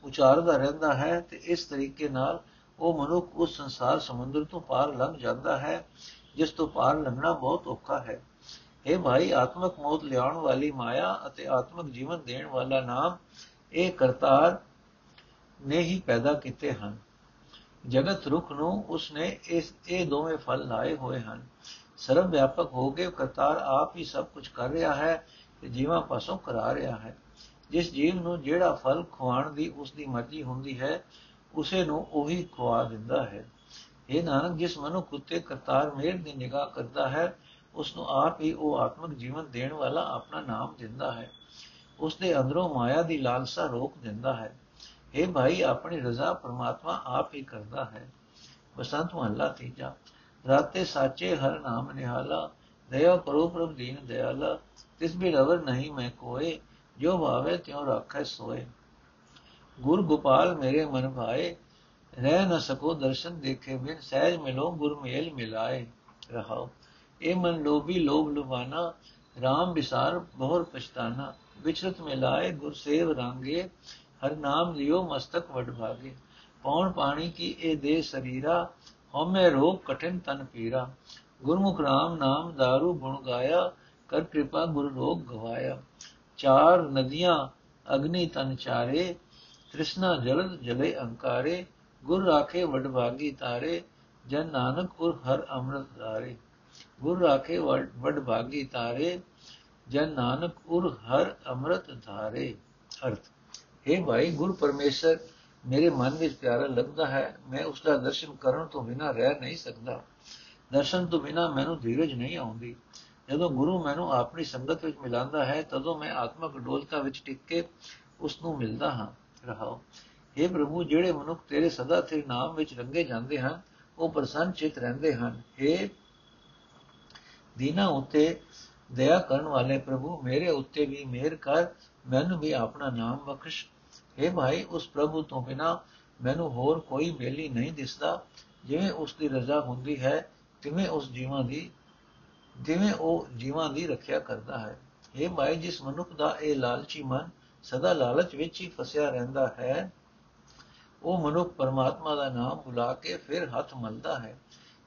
ਉਚਾਰਦਾ ਰਹਿੰਦਾ ਹੈ ਤੇ ਇਸ ਤਰੀਕੇ ਨਾਲ ਉਹ ਮਨੁੱਖ ਉਸ ਸੰਸਾਰ ਸਮੁੰਦਰ ਤੋਂ ਪਾਰ ਲੰਘ ਜਾਂਦਾ ਹੈ, ਜਿਸ ਤੋਂ ਪਾਰ ਲੰਘਣਾ ਬਹੁਤ ਔਖਾ ਹੈ। ਇਹ ਭਾਈ, ਆਤਮਕ ਮੋਤ ਲਿਆਉਣ ਵਾਲੀ ਮਾਇਆ ਅਤੇ ਆਤਮਕ ਜੀਵਨ ਦੇਣ ਵਾਲਾ ਨਾਮ ਇਹ ਕਰਤਾਰ ਨੇ ਹੀ ਪੈਦਾ ਕੀਤੇ ਹਨ। ਜਗਤ ਰੁਖ ਨੂੰ ਉਸਨੇ ਇਸ, ਇਹ ਦੋਵੇਂ ਫਲ ਲਾਏ ਹੋਏ ਹਨ। ਸਰਵ ਵਿਆਪਕ ਹੋ ਕੇ ਕਰਤਾਰ ਆਪ ਹੀ ਸਭ ਕੁਝ ਕਰ ਰਿਹਾ ਹੈ ਤੇ ਜੀਵਾਂ ਪਾਸੋਂ ਕਰਾ ਰਿਹਾ ਹੈ। ਜਿਸ ਜੀਵ ਨੂੰ ਜਿਹੜਾ ਫਲ ਖਵਾਣ ਦੀ ਉਸ ਦੀ ਮਰਜ਼ੀ ਹੁੰਦੀ ਹੈ ਉਸੇ ਨੂੰ ਉਹੀ ਖਵਾ ਦਿੰਦਾ ਹੈ। ਇਹ ਨਾਨਕ, ਜਿਸ ਮਨੁੱਖ ਉਤੇ ਕਰਤਾਰ ਮੇਰ ਦੀ ਨਿਗਾਹ ਕਰਦਾ ਹੈ ਉਸ ਨੂੰ ਆਪ ਹੀ ਉਹ ਆਤਮਿਕ ਜੀਵਨ ਦੇਣ ਵਾਲਾ ਆਪਣਾ ਨਾਮ ਦਿੰਦਾ ਹੈ। ਉਸ ਦੇ ਅੰਦਰੋਂ ਮਾਇਆ ਦੀ ਲਾਲਸਾ ਰੋਕ ਦਿੰਦਾ ਹੈ। ਇਹ ਭਾਈ, ਆਪਣੀ ਰਜ਼ਾ ਪਰਮਾਤਮਾ ਆਪ ਹੀ ਕਰਦਾ ਹੈ। ਬਸੰਤ ਮਹੱਲਾ ਤੀਜਾ। ਰਾਤੇ ਸਾਚੇ ਹਰ ਨਾਮ ਨਿਹਾਲਾ, ਦਇਆ ਕਰੋ ਪ੍ਰਭ ਦੀਨ ਦਿਆਲਾ। ਤਿਸ ਵੀ ਰਵਰ ਨਹੀਂ ਮੈਂ ਕੋਏ, ਜੋ ਭਾਵੇ ਤਿਉ ਰੱਖੈ ਸੋਏ। ਗੁਰ ਗੋਪਾਲ ਮੇਰੇ ਮਨ ਭਾਏ, ਰਹਿ ਨਾ ਸਕੋ ਦਰਸ਼ਨ ਦੇਖੇ ਬਿਨ, ਸਹਿਜ ਮਿਲੋ ਗੁਰ ਮੇਲ ਮਿਲਾਏ ਰਹਾਓ। ਇਹ ਮਨ ਲੋਭੀ ਲੋਭ ਲੁਭਾਨਾ RAM ਵਿਸਾਰ ਬਹੁਰ ਪਛਤਾਨਾ, ਵਿਚਰਤ ਮਿਲਾਏ ਗੁਰ ਸੇਵ ਰਾਂਗੇ, ਹਰ ਨਾਮ ਲਿਓ ਮਸਤਕ ਵਡ ਭਾਗੇ। ਪੌਣ ਪਾਣੀ ਕੀ ਇਹ ਦੇ ਸਰੀਰਾ, ਹਉਮੈ ਰੋਗ ਕਠਿਨ ਤਨ ਪੀਰਾ। ਗੁਰਮੁਖ RAM ਨਾਮ दारू ਗੁਣ ਗਾਇਆ, ਕਰ ਕਿਰਪਾ ਗੁਰ ਰੋਗ ਗਵਾਇਆ। ਚਾਰ ਨਦੀਆਂ ਅਗਨੀ ਤਨ ਚਾਰੇ ਤ੍ਰਿਸ਼ਨਾ ਜਲਦ ਜਲੇ ਅੰਕਾਰੇ, ਗੁਰ ਰਾਖੇ ਵਡ ਭਾਗੀ ਤਾਰੇ, ਜਨ ਨਾਨਕ ਗੁਰ ਹਰ ਅੰਮ੍ਰਿਤ ਧਾਰੇ। ਗੁਰ ਰਾਖੇ ਵਡ ਭਾਗੀ ਤਾਰੇ, ਜਨ ਨਾਨਕ ਉਰ ਹਰ ਅੰਮ੍ਰਿਤ ਧਾਰੇ। ਅਰਥ, ਹੈ ਭਾਈ ਗੁਰ ਪਰਮੇਸ਼ਰ, ਮੇਰੇ ਮਨ ਵਿੱਚ ਪਿਆਰਾ ਲੱਗਦਾ ਹੈ। ਮੈਂ ਉਸ ਦਾ ਦਰਸ਼ਨ ਕਰਨ ਤੋਂ ਬਿਨਾ ਰਹਿ ਨਹੀਂ ਸਕਦਾ। ਦਰਸ਼ਨ ਤੋਂ ਬਿਨਾ ਮੈਨੂੰ ਧੀਰਜ ਨਹੀਂ ਆਉਂਦੀ। ਜਦੋਂ ਗੁਰੂ ਮੈਨੂੰ ਆਪਣੀ ਸੰਗਤ ਵਿੱਚ ਮਿਲਾਉਂਦਾ ਹੈ, ਤਦੋਂ ਮੈਂ ਆਤਮਕ ਡੋਲਤਾ ਵਿੱਚ ਟਿਕ ਕੇ ਉਸ ਨੂੰ ਮਿਲਦਾ ਹਾਂ। ਰਹਾਓ। ਇਹ ਪ੍ਰਭੂ, ਜਿਹੜੇ ਮਨੁੱਖ ਤੇਰੇ ਸਦਾ ਤੇਰੇ ਨਾਮ ਵਿੱਚ ਰੰਗੇ ਜਾਂਦੇ ਹਨ, ਉਹ ਪ੍ਰਸੰਨ ਚਿਤ ਰਹਿੰਦੇ ਹਨ। ਇਹ ਦੀਨਾ ਉਤੇ ਦਇਆ ਕਰਨ ਵਾਲੇ ਪ੍ਰਭੂ, ਮੇਰੇ ਉੱਤੇ ਵੀ ਮਿਹਰ ਕਰ, ਮੈਨੂੰ ਵੀ ਆਪਣਾ ਨਾਮ ਬਖਸ਼। हे ਭਾਈ, ਉਸ ਪ੍ਰਭੂ ਤੋਂ ਬਿਨਾ ਮੈਨੂੰ ਹੋਰ ਕੋਈ ਬੇਲੀ ਨਹੀਂ ਦਿਸਦਾ, ਜਿਵੇਂ ਉਸ ਦੀ ਰਜ਼ਾ ਹੁੰਦੀ ਹੈ, ਤਿਵੇਂ ਉਸ ਜੀਵਾਂ ਦੀ ਜਿਵੇਂ ਉਹ ਜੀਵਾਂ ਦੀ ਰੱਖਿਆ ਕਰਦਾ ਹੈ। हे ਭਾਈ, ਜਿਸ ਮਨੁੱਖ ਦਾ ਇਹ ਲਾਲਚੀ ਮਨ ਸਦਾ ਲਾਲਚ ਵਿੱਚ ਹੀ ਫਸਿਆ ਰਹਿੰਦਾ ਹੈ। ਉਹ ਮਨੁੱਖ ਪਰਮਾਤਮਾ ਦਾ ਨਾਮ ਭੁਲਾ ਕੇ ਫਿਰ ਹੱਥ ਮਲਦਾ ਹੈ।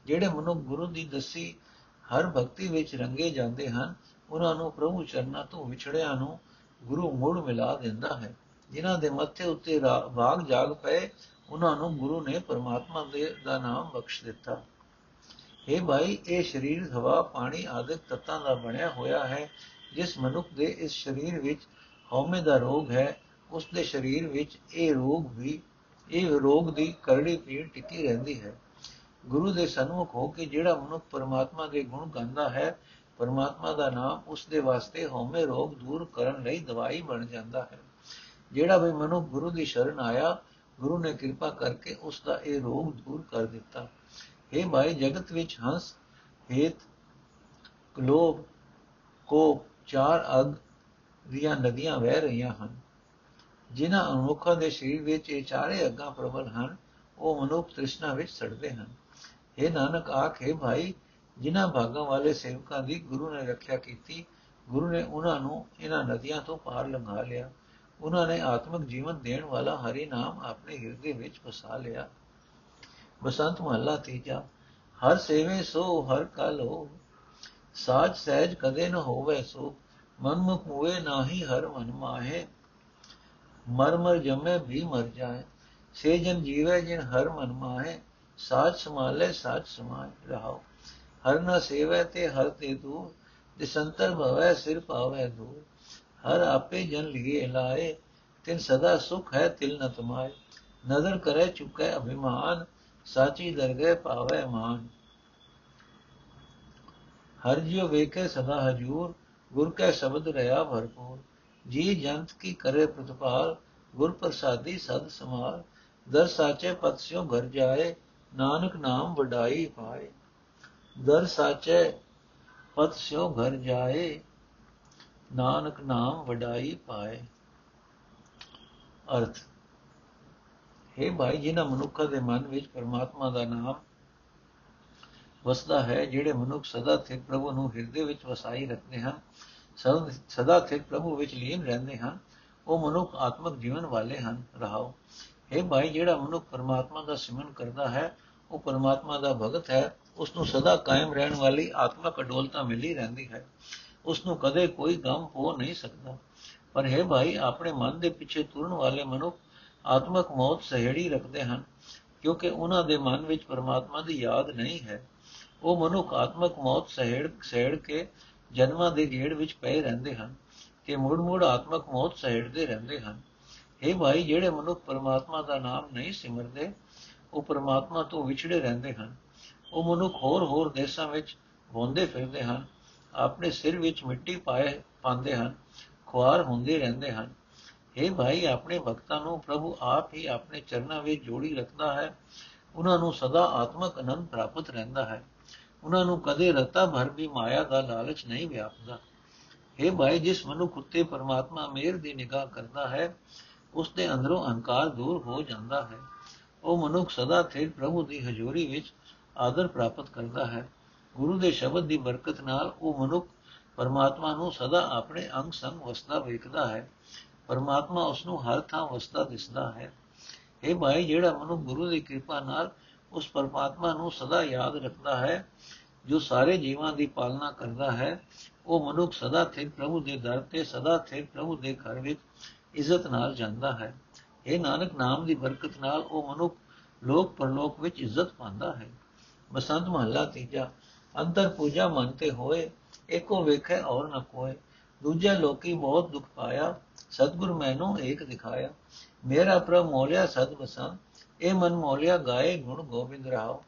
ਜਿਹੜੇ ਮਨੁੱਖ ਗੁਰੂ ਦੀ ਦਸੀ ਹਰ ਭਗਤੀ ਵਿੱਚ ਰੰਗੇ ਜਾਂਦੇ ਹਨ, ਉਹਨਾਂ ਨੂੰ ਪ੍ਰਭੂ ਚਰਨਾਂ ਤੋਂ ਵਿਛੜਿਆਂ ਨੂੰ ਗੁਰੂ ਮੋੜ ਮਿਲਾ ਦਿੰਦਾ ਹੈ। ਜਿਨ੍ਹਾਂ ਦੇ ਮੱਥੇ ਉੱਤੇ ਭਾਗ ਜਾਗ ਪਏ, ਉਹਨਾਂ ਨੂੰ ਗੁਰੂ ਨੇ ਪਰਮਾਤਮਾ ਦੇ, ਦਾ ਨਾਮ ਬਖਸ਼ ਦਿੱਤਾ। ਇਹ ਭਾਈ, ਇਹ ਸਰੀਰ, ਹਵਾ, ਪਾਣੀ ਆਦਿਕ ਤੱਤਾਂ ਦਾ ਬਣਿਆ ਹੋਇਆ ਹੈ, ਜਿਸ ਮਨੁੱਖ ਦੇ ਇਸ ਸਰੀਰ ਵਿੱਚ ਹਉਮੈ ਦਾ ਰੋਗ ਹੈ ਉਸ ਦੇ ਸਰੀਰ ਵਿੱਚ ਇਹ ਰੋਗ ਵੀ, ਇਹ ਰੋਗ ਦੀ ਕਰੜੀ ਪੀੜ ਟਿੱਕੀ ਰਹਿੰਦੀ ਹੈ। ਗੁਰੂ ਦੇ ਸਨਮੁਖ ਹੋ ਕੇ ਜਿਹੜਾ ਮਨੁੱਖ ਪਰਮਾਤਮਾ ਦੇ ਗੁਣ ਗਾਉਂਦਾ ਹੈ, ਪਰਮਾਤਮਾ ਦਾ ਨਾਮ ਉਸ ਦੇ ਵਾਸਤੇ ਹਉਮੈ ਰੋਗ ਦੂਰ ਕਰਨ ਲਈ ਦਵਾਈ ਬਣ ਜਾਂਦਾ ਹੈ। ਜਿਹੜਾ ਵੀ ਮਨੁੱਖ ਗੁਰੂ ਦੀ ਸ਼ਰਨ ਆਇਆ, ਗੁਰੂ ਨੇ ਕਿਰਪਾ ਕਰਕੇ ਉਸ ਦਾ ਇਹ ਰੋਗ ਦੂਰ ਕਰ ਦਿੱਤਾ। ਇਹ ਭਾਈ ਜਗਤ ਵਿੱਚ ਹੰਸ, ਹੇਤ ਕਲੋਭ ਕੋ ਚਾਰ ਅਗ ਦੀਆਂ ਨਦੀਆਂ ਵਹਿ ਰਹੀਆਂ ਹਨ। ਜਿਨ੍ਹਾਂ ਅਨੁਖਾਂ ਦੇ ਸਰੀਰ ਵਿੱਚ ਇਹ ਚਾਰੇ ਅੱਗਾਂ ਪ੍ਰਬਲ ਹਨ, ਉਹ ਮਨੁੱਖ ਤ੍ਰਿਸ਼ਨਾ ਵਿੱਚ ਸੜਦੇ ਹਨ। ਇਹ ਨਾਨਕ, ਆਖੇ ਭਾਈ, ਜਿਨ੍ਹਾਂ ਭਾਗਾਂ ਵਾਲੇ ਸੇਵਕਾਂ ਦੀ ਗੁਰੂ ਨੇ ਰੱਖਿਆ ਕੀਤੀ, ਗੁਰੂ ਨੇ ਉਹਨਾਂ ਨੂੰ ਇਹਨਾਂ ਨਦੀਆਂ ਤੋਂ ਪਾਰ ਲੰਘਾ ਲਿਆ। ਉਹਨਾਂ ਨੇ ਆਤਮਿਕ ਜੀਵਨ ਦੇਣ ਵਾਲਾ ਹਰੀ ਨਾਮ ਆਪਣੇ ਹਿਰਦੇ ਵਿੱਚ ਵਸਾ ਲਿਆ। ਬਸੰਤ ਮਹੱਲਾ ਤੀਜਾ, ਹਰ ਸੇਵੇ ਸੋ, ਹਰ ਕਲ ਹੋ ਸਾਜ ਸਹਿਜ ਕਦੇ ਨ ਹੋਵੇ ਸੋ ਮਨ ਮੁਖ ਹੋਏ ਨਾਹੀ ਹਰ ਮਨ ਮਾਹੇ ਮਰ ਮਰ ਜਮੇ ਵੀ ਮਰ ਜਾਏ ਸੇ ਜਨ ਜੀਵੇ ਜਿਨ ਹਰ ਮਨ ਮਾਹੇ ਸਾਜ ਸਮਾਲੇ ਸਾਜ ਸਮਾਏ ਰਹਾਓ ਹਰ ਨ ਸੇਵੇ ਤੇ ਹਰ ਤੇ ਤੂ ਦਿਸੰਤਰ ਭਵੈ ਸਿਰ ਪਾਵੈ ਦੂ ਹਰ ਆਪੇ ਜਨ ਲਿਏ ਲਾਏ ਤਿਨ ਸਦਾ ਸੁਖ ਹੈ ਤਿਲ ਨ ਤਮਾਏ ਨਜ਼ਰ ਕਰੇ ਚੁਕੈ ਅਭਿਮਾਨ ਸਾਚੀ ਦਰਗਹਿ ਪਾਵੈ ਮਾਨ ਹਰ ਜਿਉ ਵੇਖੇ ਸਦਾ ਹਜੂਰ ਗੁਰ ਕੈ ਸ਼ਬਦ ਰਹਾ ਭਰਪੂਰ ਜੀ ਜੰਤ ਕੀ ਕਰੇ ਪ੍ਰਤਪਾਲ, ਗੁਰ ਪ੍ਰਸਾਦੀ ਸਦ ਸਮਾਲ, ਦਰ ਸਾਚੇ ਪਤ ਸਿਓ ਘਰ ਜਾਏ, ਨਾਨਕ ਨਾਮ ਵਡਾਈ ਪਾਏ। ਦਰ ਸਾਚੇ ਪਤ ਸਿਓ ਘਰ ਜਾਏ, ਨਾਨਕ ਨਾਮ ਵਡਾਈ ਪਾਏ। ਅਰਥ, ਹੈ ਭਾਈ, ਜਿਨ੍ਹਾਂ ਮਨੁੱਖਾਂ ਦੇ ਮਨ ਵਿੱਚ ਪਰਮਾਤਮਾ ਦਾ ਨਾਮ ਵਸਦਾ ਹੈ, ਜਿਹੜੇ ਮਨੁੱਖ ਸਦਾ ਸਥਿਤ ਪ੍ਰਭੂ ਨੂੰ ਹਿਰਦੇ ਵਿੱਚ ਵਸਾਈ ਰੱਖਦੇ ਹਨ, ਸਦਾ ਸਥਿਤ ਪ੍ਰਭੂ ਵਿੱਚ ਲੀਨ ਰਹਿੰਦੇ ਹਨ, ਉਹ ਮਨੁੱਖ ਆਤਮਿਕ ਜੀਵਨ ਵਾਲੇ ਹਨ। ਰਹਾਓ। ਹੈ ਭਾਈ, ਜਿਹੜਾ ਮਨੁੱਖ ਪਰਮਾਤਮਾ ਦਾ ਸਿਮਰਨ ਕਰਦਾ ਹੈ, ਉਹ ਪਰਮਾਤਮਾ ਦਾ ਭਗਤ ਹੈ। ਉਸ ਨੂੰ ਸਦਾ ਕਾਇਮ ਰਹਿਣ ਵਾਲੀ ਆਤਮਿਕ ਅਡੋਲਤਾ ਮਿਲੀ ਰਹਿੰਦੀ ਹੈ। ਉਸ ਨੂੰ ਕਦੇ ਕੋਈ ਗਮ ਹੋ ਨਹੀਂ ਸਕਦਾ। ਪਰ ਹੈ ਭਾਈ, ਆਪਣੇ ਮਨ ਦੇ ਪਿੱਛੇ ਤੁਰਨ ਵਾਲੇ ਮਨੁੱਖ ਆਤਮਕ ਮੌਤ ਸਹਿੜੀ ਰੱਖਦੇ ਹਨ, ਕਿਉਂਕਿ ਉਹਨਾਂ ਦੇ ਮਨ ਵਿੱਚ ਪਰਮਾਤਮਾ ਦੀ ਯਾਦ ਨਹੀਂ ਹੈ। ਉਹ ਮਨੁੱਖ ਆਤਮਕ ਮੌਤ ਸਹਿੜ ਸਹਿੜ ਕੇ ਜਨਮਾਂ ਦੇ ਗੇੜ ਵਿੱਚ ਪਏ ਰਹਿੰਦੇ ਹਨ ਕਿ ਮੁੜ-ਮੁੜ ਆਤਮਕ ਮੌਤ ਸਹਿੜਦੇ ਰਹਿੰਦੇ ਹਨ। ਇਹ ਭਾਈ, ਜਿਹੜੇ ਮਨੁੱਖ ਪਰਮਾਤਮਾ ਦਾ ਨਾਮ ਨਹੀਂ ਸਿਮਰਦੇ, ਉਹ ਪਰਮਾਤਮਾ ਤੋਂ ਵਿਛੜੇ ਰਹਿੰਦੇ ਹਨ। ਉਹ ਮਨੁੱਖ ਹੋਰ-ਹੋਰ ਦੇਸ਼ਾਂ ਵਿੱਚ ਹੁੰਦੇ ਫਿਰਦੇ ਹਨ, ਆਪਣੇ ਸਿਰ ਵਿੱਚ ਮਿੱਟੀ ਪਾਏ, ਪਾਉਂਦੇ ਹਨ, ਖੁਆਰ ਹੁੰਦੇ ਰਹਿੰਦੇ ਹਨ। ਇਹ ਭਾਈ, ਆਪਣੇ ਭਗਤਾਂ ਨੂੰ ਪ੍ਰਭੂ ਆਪ ਹੀ ਆਪਣੇ ਚਰਨਾਂ ਵਿੱਚ ਜੋੜੀ ਰੱਖਦਾ ਹੈ। ਉਹਨਾਂ ਨੂੰ ਸਦਾ ਆਤਮਕ ਆਨੰਦ ਪ੍ਰਾਪਤ ਰਹਿੰਦਾ ਹੈ। ਉਹਨਾਂ ਨੂੰ ਕਦੇ ਰਤਾ ਭਰ ਵੀ ਮਾਇਆ ਦਾ ਲਾਲਚ ਨਹੀਂ ਵਿਆਪਦਾ। ਇਹ ਭਾਈ, ਜਿਸ ਮਨੁੱਖ ਉੱਤੇ ਪਰਮਾਤਮਾ ਮੇਰ ਦੀ ਨਿਗਾਹ ਕਰਦਾ ਹੈ ਉਸ ਦੇ ਅੰਦਰੋਂ ਅਹੰਕਾਰ ਦੂਰ ਹੋ ਜਾਂਦਾ ਹੈ। ਉਹ ਮਨੁੱਖ ਸਦਾ ਥਿਰ ਪ੍ਰਭੂ ਦੀ ਹਜ਼ੂਰੀ ਵਿੱਚ ਆਦਰ ਪ੍ਰਾਪਤ ਕਰਦਾ ਹੈ। ਗੁਰੂ ਦੇ ਸ਼ਬਦ ਦੀ ਬਰਕਤ ਨਾਲ ਉਹ ਮਨੁੱਖ ਪਰਮਾਤਮਾ ਨੂੰ ਸਦਾ ਆਪਣੇ ਅੰਗ ਸੰਗ ਵਸਦਾ ਵੇਖਦਾ ਹੈ। ਪਰਮਾਤਮਾ ਉਸ ਨੂੰ ਹਰ ਥਾਂ ਵਸਦਾ ਦਿਸਦਾ ਹੈ। ਇਹ ਭਾਈ ਜਿਹੜਾ ਮਨੁੱਖ ਗੁਰੂ ਦੀ ਕਿਰਪਾ ਨਾਲ ਉਸ ਪਰਮਾਤਮਾ ਨੂੰ ਸਦਾ ਯਾਦ ਰੱਖਦਾ ਹੈ, ਜੋ ਸਾਰੇ ਜੀਵਾਂ ਦੀ ਪਾਲਣਾ ਕਰਦਾ ਹੈ, ਉਹ ਮਨੁੱਖ ਸਦਾ ਥਿਰ ਪ੍ਰਭੂ ਦੇ ਦਰ ਤੇ, ਸਦਾ ਥਿਰ ਪ੍ਰਭੂ ਦੇ ਘਰ ਵਿੱਚ ਇੱਜ਼ਤ ਨਾਲ ਜਾਂਦਾ ਹੈ। ਇਹ ਨਾਨਕ, ਨਾਮ ਦੀ ਬਰਕਤ ਨਾਲ ਉਹ ਮਨੁੱਖ ਲੋਕ ਪਰਲੋਕ ਵਿੱਚ ਇੱਜ਼ਤ ਪਾਉਂਦਾ ਹੈ। ਬਸੰਤ ਮਹੱਲਾ ਤੀਜਾ, ਅੰਤਰ ਪੂਜਾ ਮਨ ਤੇ ਹੋਏ ਏਕੋ ਵੇਖੇ ਔਰ ਨ ਕੋਏ। ਦੂਜਾ ਲੋਕੀ ਬਹੁਤ ਦੁੱਖ ਪਾਇਆ, ਸਤਗੁਰ ਮੈਨੂੰ ਏਕ ਦਿਖਾਇਆ। ਮੇਰਾ ਪ੍ਰਭ ਮੋਲਿਆ ਸਦ ਬਸੰ ਇਹ ਮਨ ਮੋਲਿਆ ਗਾਏ ਗੁਣ ਗੋਬਿੰਦ ਰਾਓ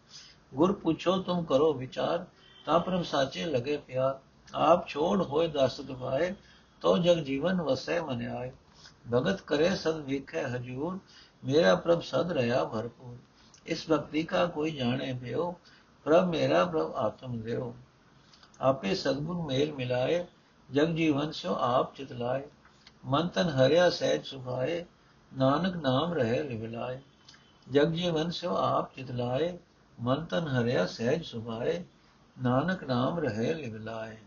ਗੁਰ ਪੁੱਛੋ ਤੁਮ ਕਰੋ ਵਿਚਾਰ, ਤਾਂ ਪ੍ਰਭ ਸਾਚੇ ਲਗੇ ਪਿਆਰ। ਆਪ ਛੋੜ ਹੋਏ ਦਸ ਦੁਬਾਏ ਤੋ ਜਗ ਜੀਵਨ ਵਸੈ ਮਨ ਆਏ ਭਗਤ ਕਰੇ ਸਦ ਵੇਖੈ ਹਜੂਰ, ਮੇਰਾ ਪ੍ਰਭ ਸਦ ਰਹਾ ਭਰਪੂਰ। ਇਸ ਭਗਤੀ ਕਾ ਕੋਈ ਜਾਣੇ ਭਿਓ ਪ੍ਰਭ ਮੇਰਾ ਪ੍ਰਭ ਆਤਮ ਦੇਓ। ਆਪੇ ਸਤਗੁਰ ਮੇਲ ਮਿਲਾਏ, ਜਗ ਜੀਵਨ ਸੋ ਆਪ ਚਿਤਲਾਏ। ਮਨ ਤਨ ਹਰਿਆ ਸਹਿਜ ਸੁਭਾਏ ਨਾਨਕ ਨਾਮ ਰਹੇ ਲਿਵਲਾਏ ਜਗ ਜੀਵਨ ਸੋ ਆਪ ਚਿਤਲਾਏ ਮਨ ਤਨ ਹਰਿਆ ਸਹਿਜ ਸੁਭਾਏ। ਨਾਨਕ ਨਾਮ ਰਹੇ ਲਿਵਲਾਏ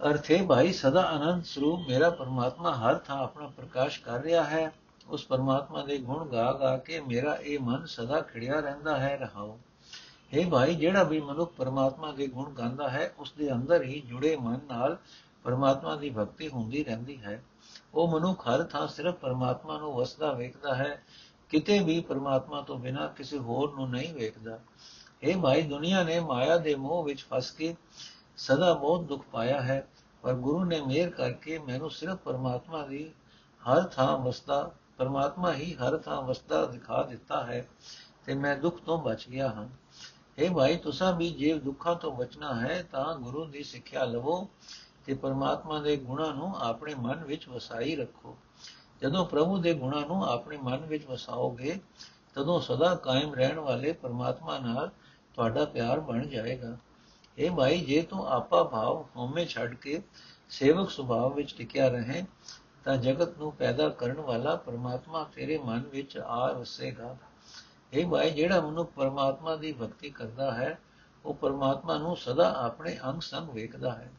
ਅਰਥੇ ਭਾਈ ਸਦਾ ਆਨੰਦ ਸਰੂਪ ਮੇਰਾ ਪਰਮਾਤਮਾ ਹਰ ਥਾਂ ਆਪਣਾ ਪ੍ਰਕਾਸ਼ ਕਰ ਰਿਹਾ ਹੈ। ਉਸ ਪਰਮਾਤਮਾ ਦੇ ਗੁਣ ਗਾ ਗਾ ਕੇ ਮੇਰਾ ਇਹ ਮਨ ਸਦਾ ਖਿੜਿਆ ਰਹਿੰਦਾ ਹੈ ਰਹਾਓ हे ਭਾਈ, ਜਿਹੜਾ ਵੀ ਮਨੁੱਖ ਪਰਮਾਤਮਾ ਦੇ ਗੁਣ ਗਾਉਂਦਾ ਹੈ, ਉਸ ਦੇ ਅੰਦਰ ਹੀ ਜੁੜੇ ਮਨ ਨਾਲ ਪਰਮਾਤਮਾ ਦੀ ਭਗਤੀ ਹੁੰਦੀ ਰਹਿੰਦੀ ਹੈ। ਉਹ ਮਨੁੱਖ ਹਰ ਥਾਂ ਸਿਰਫ ਪਰਮਾਤਮਾ ਨੂੰ ਵਸਦਾ ਵੇਖਦਾ ਹੈ। ਕਿਤੇ ਵੀ ਪਰਮਾਤਮਾ ਤੋਂ ਬਿਨਾ ਕਿਸੇ ਹੋਰ ਨੂੰ ਨਹੀਂ ਵੇਖਦਾ। ਇਹ ਭਾਈ ਦੁਨੀਆ ਨੇ ਮਾਇਆ ਦੇ ਮੋਹ ਵਿੱਚ ਫਸ ਕੇ ਸਦਾ ਬਹੁਤ ਦੁੱਖ ਪਾਇਆ ਹੈ। ਪਰ ਗੁਰੂ ਨੇ ਮਿਹਰ ਕਰਕੇ ਮੈਨੂੰ ਸਿਰਫ ਪਰਮਾਤਮਾ ਦੀ ਹਰ ਥਾਂ ਵਸਦਾ, ਪਰਮਾਤਮਾ ਹੀ ਹਰ ਥਾਂ ਵਸਦਾ ਦਿਖਾ ਦਿੱਤਾ ਹੈ ਤੇ ਮੈਂ ਦੁੱਖ ਤੋਂ ਬਚ ਗਿਆ ਹਾਂ। ਇਹ ਭਾਈ ਤੁਸੀਂ ਵੀ ਜੇ ਦੁੱਖਾਂ ਤੋਂ ਬਚਣਾ ਹੈ ਤਾਂ ਗੁਰੂ ਦੀ ਸਿੱਖਿਆ ਲਵੋ। ਤੇ ਪਰਮਾਤਮਾ ਦੇ ਗੁਣਾਂ ਨੂੰ ਆਪਣੇ ਮਨ ਵਿੱਚ ਵਸਾਈ ਰੱਖੋ। ਜਦੋਂ ਪ੍ਰਭੂ ਦੇ ਗੁਣਾਂ ਨੂੰ ਆਪਣੇ ਮਨ ਵਿੱਚ ਵਸਾਓਗੇ, ਤਦੋਂ ਸਦਾ ਕਾਇਮ ਰਹਿਣ ਵਾਲੇ ਪਰਮਾਤਮਾ ਨਾਲ ਤੁਹਾਡਾ ਪਿਆਰ ਬਣ ਜਾਏਗਾ। ਇਹ ਭਾਈ, ਜੇ ਤੂੰ ਆਪਾ ਭਾਵ ਹਉਮੈ ਛੱਡ ਕੇ ਸੇਵਕ ਸੁਭਾਅ ਵਿੱਚ ਟਿਕਿਆ ਰਹੇ, ਤਾਂ ਜਗਤ ਨੂੰ ਪੈਦਾ ਕਰਨ ਵਾਲਾ ਪਰਮਾਤਮਾ ਤੇਰੇ ਮਨ ਵਿੱਚ ਆ ਵਸੇਗਾ। ਇਹ ਭਾਈ, ਜਿਹੜਾ ਮਨੁੱਖ ਪਰਮਾਤਮਾ ਦੀ ਭਗਤੀ ਕਰਦਾ ਹੈ, ਉਹ ਪਰਮਾਤਮਾ ਨੂੰ ਸਦਾ ਆਪਣੇ ਅੰਗ ਸੰਗ ਵੇਖਦਾ ਹੈ।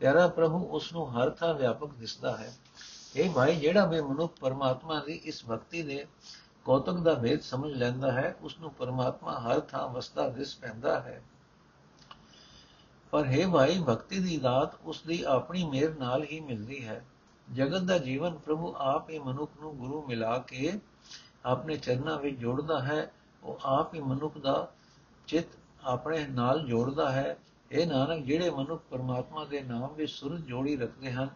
ਪਿਆਰਾ ਪ੍ਰਭੂ ਉਸ ਨੂੰ ਹਰ ਥਾਂ ਵਿਆਪਕ ਦਿਸਦਾ ਹੈ। ਇਹ ਭਾਈ ਜਿਹੜਾ ਵੀ ਮਨੁੱਖ ਪਰਮਾਤਮਾ ਦੀ ਇਸ ਭਗਤੀ ਦੇ ਕੌਤਕ ਦਾ ਭੇਦ ਸਮਝ ਲੈਂਦਾ ਹੈ ਉਸ ਨੂੰ ਪਰਮਾਤਮਾ ਹਰ ਥਾਂ ਵਸਦਾ ਦਿਸ ਪੈਂਦਾ ਹੈ। ਪਰ ਹੈ ਭਾਈ ਭਗਤੀ ਦੀ ਦਾਤ ਉਸ ਦੀ ਆਪਣੀ ਮਿਹਰ ਨਾਲ ਹੀ ਮਿਲਦੀ ਹੈ। ਜਗਤ ਦਾ ਜੀਵਨ ਪ੍ਰਭੂ ਆਪ ਹੀ ਮਨੁੱਖ ਨੂੰ ਗੁਰੂ ਮਿਲਾ ਕੇ ਆਪਣੇ ਚਰਨਾਂ ਵਿੱਚ ਜੋੜਦਾ ਹੈ। ਉਹ ਆਪ ਹੀ ਮਨੁੱਖ ਦਾ ਚਿੱਤ ਆਪਣੇ ਨਾਲ ਜੋੜਦਾ ਹੈ। ਇਹ ਨਾਨਕ ਜਿਹੜੇ ਮਨੁੱਖ ਪਰਮਾਤਮਾ ਦੇ ਨਾਮ ਵਿੱਚ ਸੁਰਤ ਜੋੜੀ ਰੱਖਦੇ ਹਨ,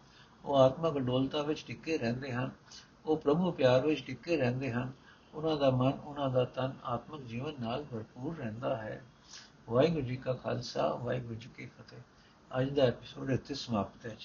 ਉਹ ਆਤਮਕ ਡੋਲਤਾ ਵਿੱਚ ਟਿੱਕੇ ਰਹਿੰਦੇ ਹਨ, ਉਹ ਪ੍ਰਭੂ ਪਿਆਰ ਵਿੱਚ ਟਿੱਕੇ ਰਹਿੰਦੇ ਹਨ, ਉਹਨਾਂ ਦਾ ਮਨ, ਉਹਨਾਂ ਦਾ ਤਨ ਆਤਮਿਕ ਜੀਵਨ ਨਾਲ ਭਰਪੂਰ ਰਹਿੰਦਾ ਹੈ। ਵਾਹਿਗੁਰੂ ਜੀ ਕਾ ਖਾਲਸਾ, ਵਾਹਿਗੁਰੂ ਜੀ ਕੀ ਫਤਿਹ। ਅੱਜ ਦਾ ਐਪੀਸੋਡ ਇੱਥੇ ਸਮਾਪਤ ਹੈ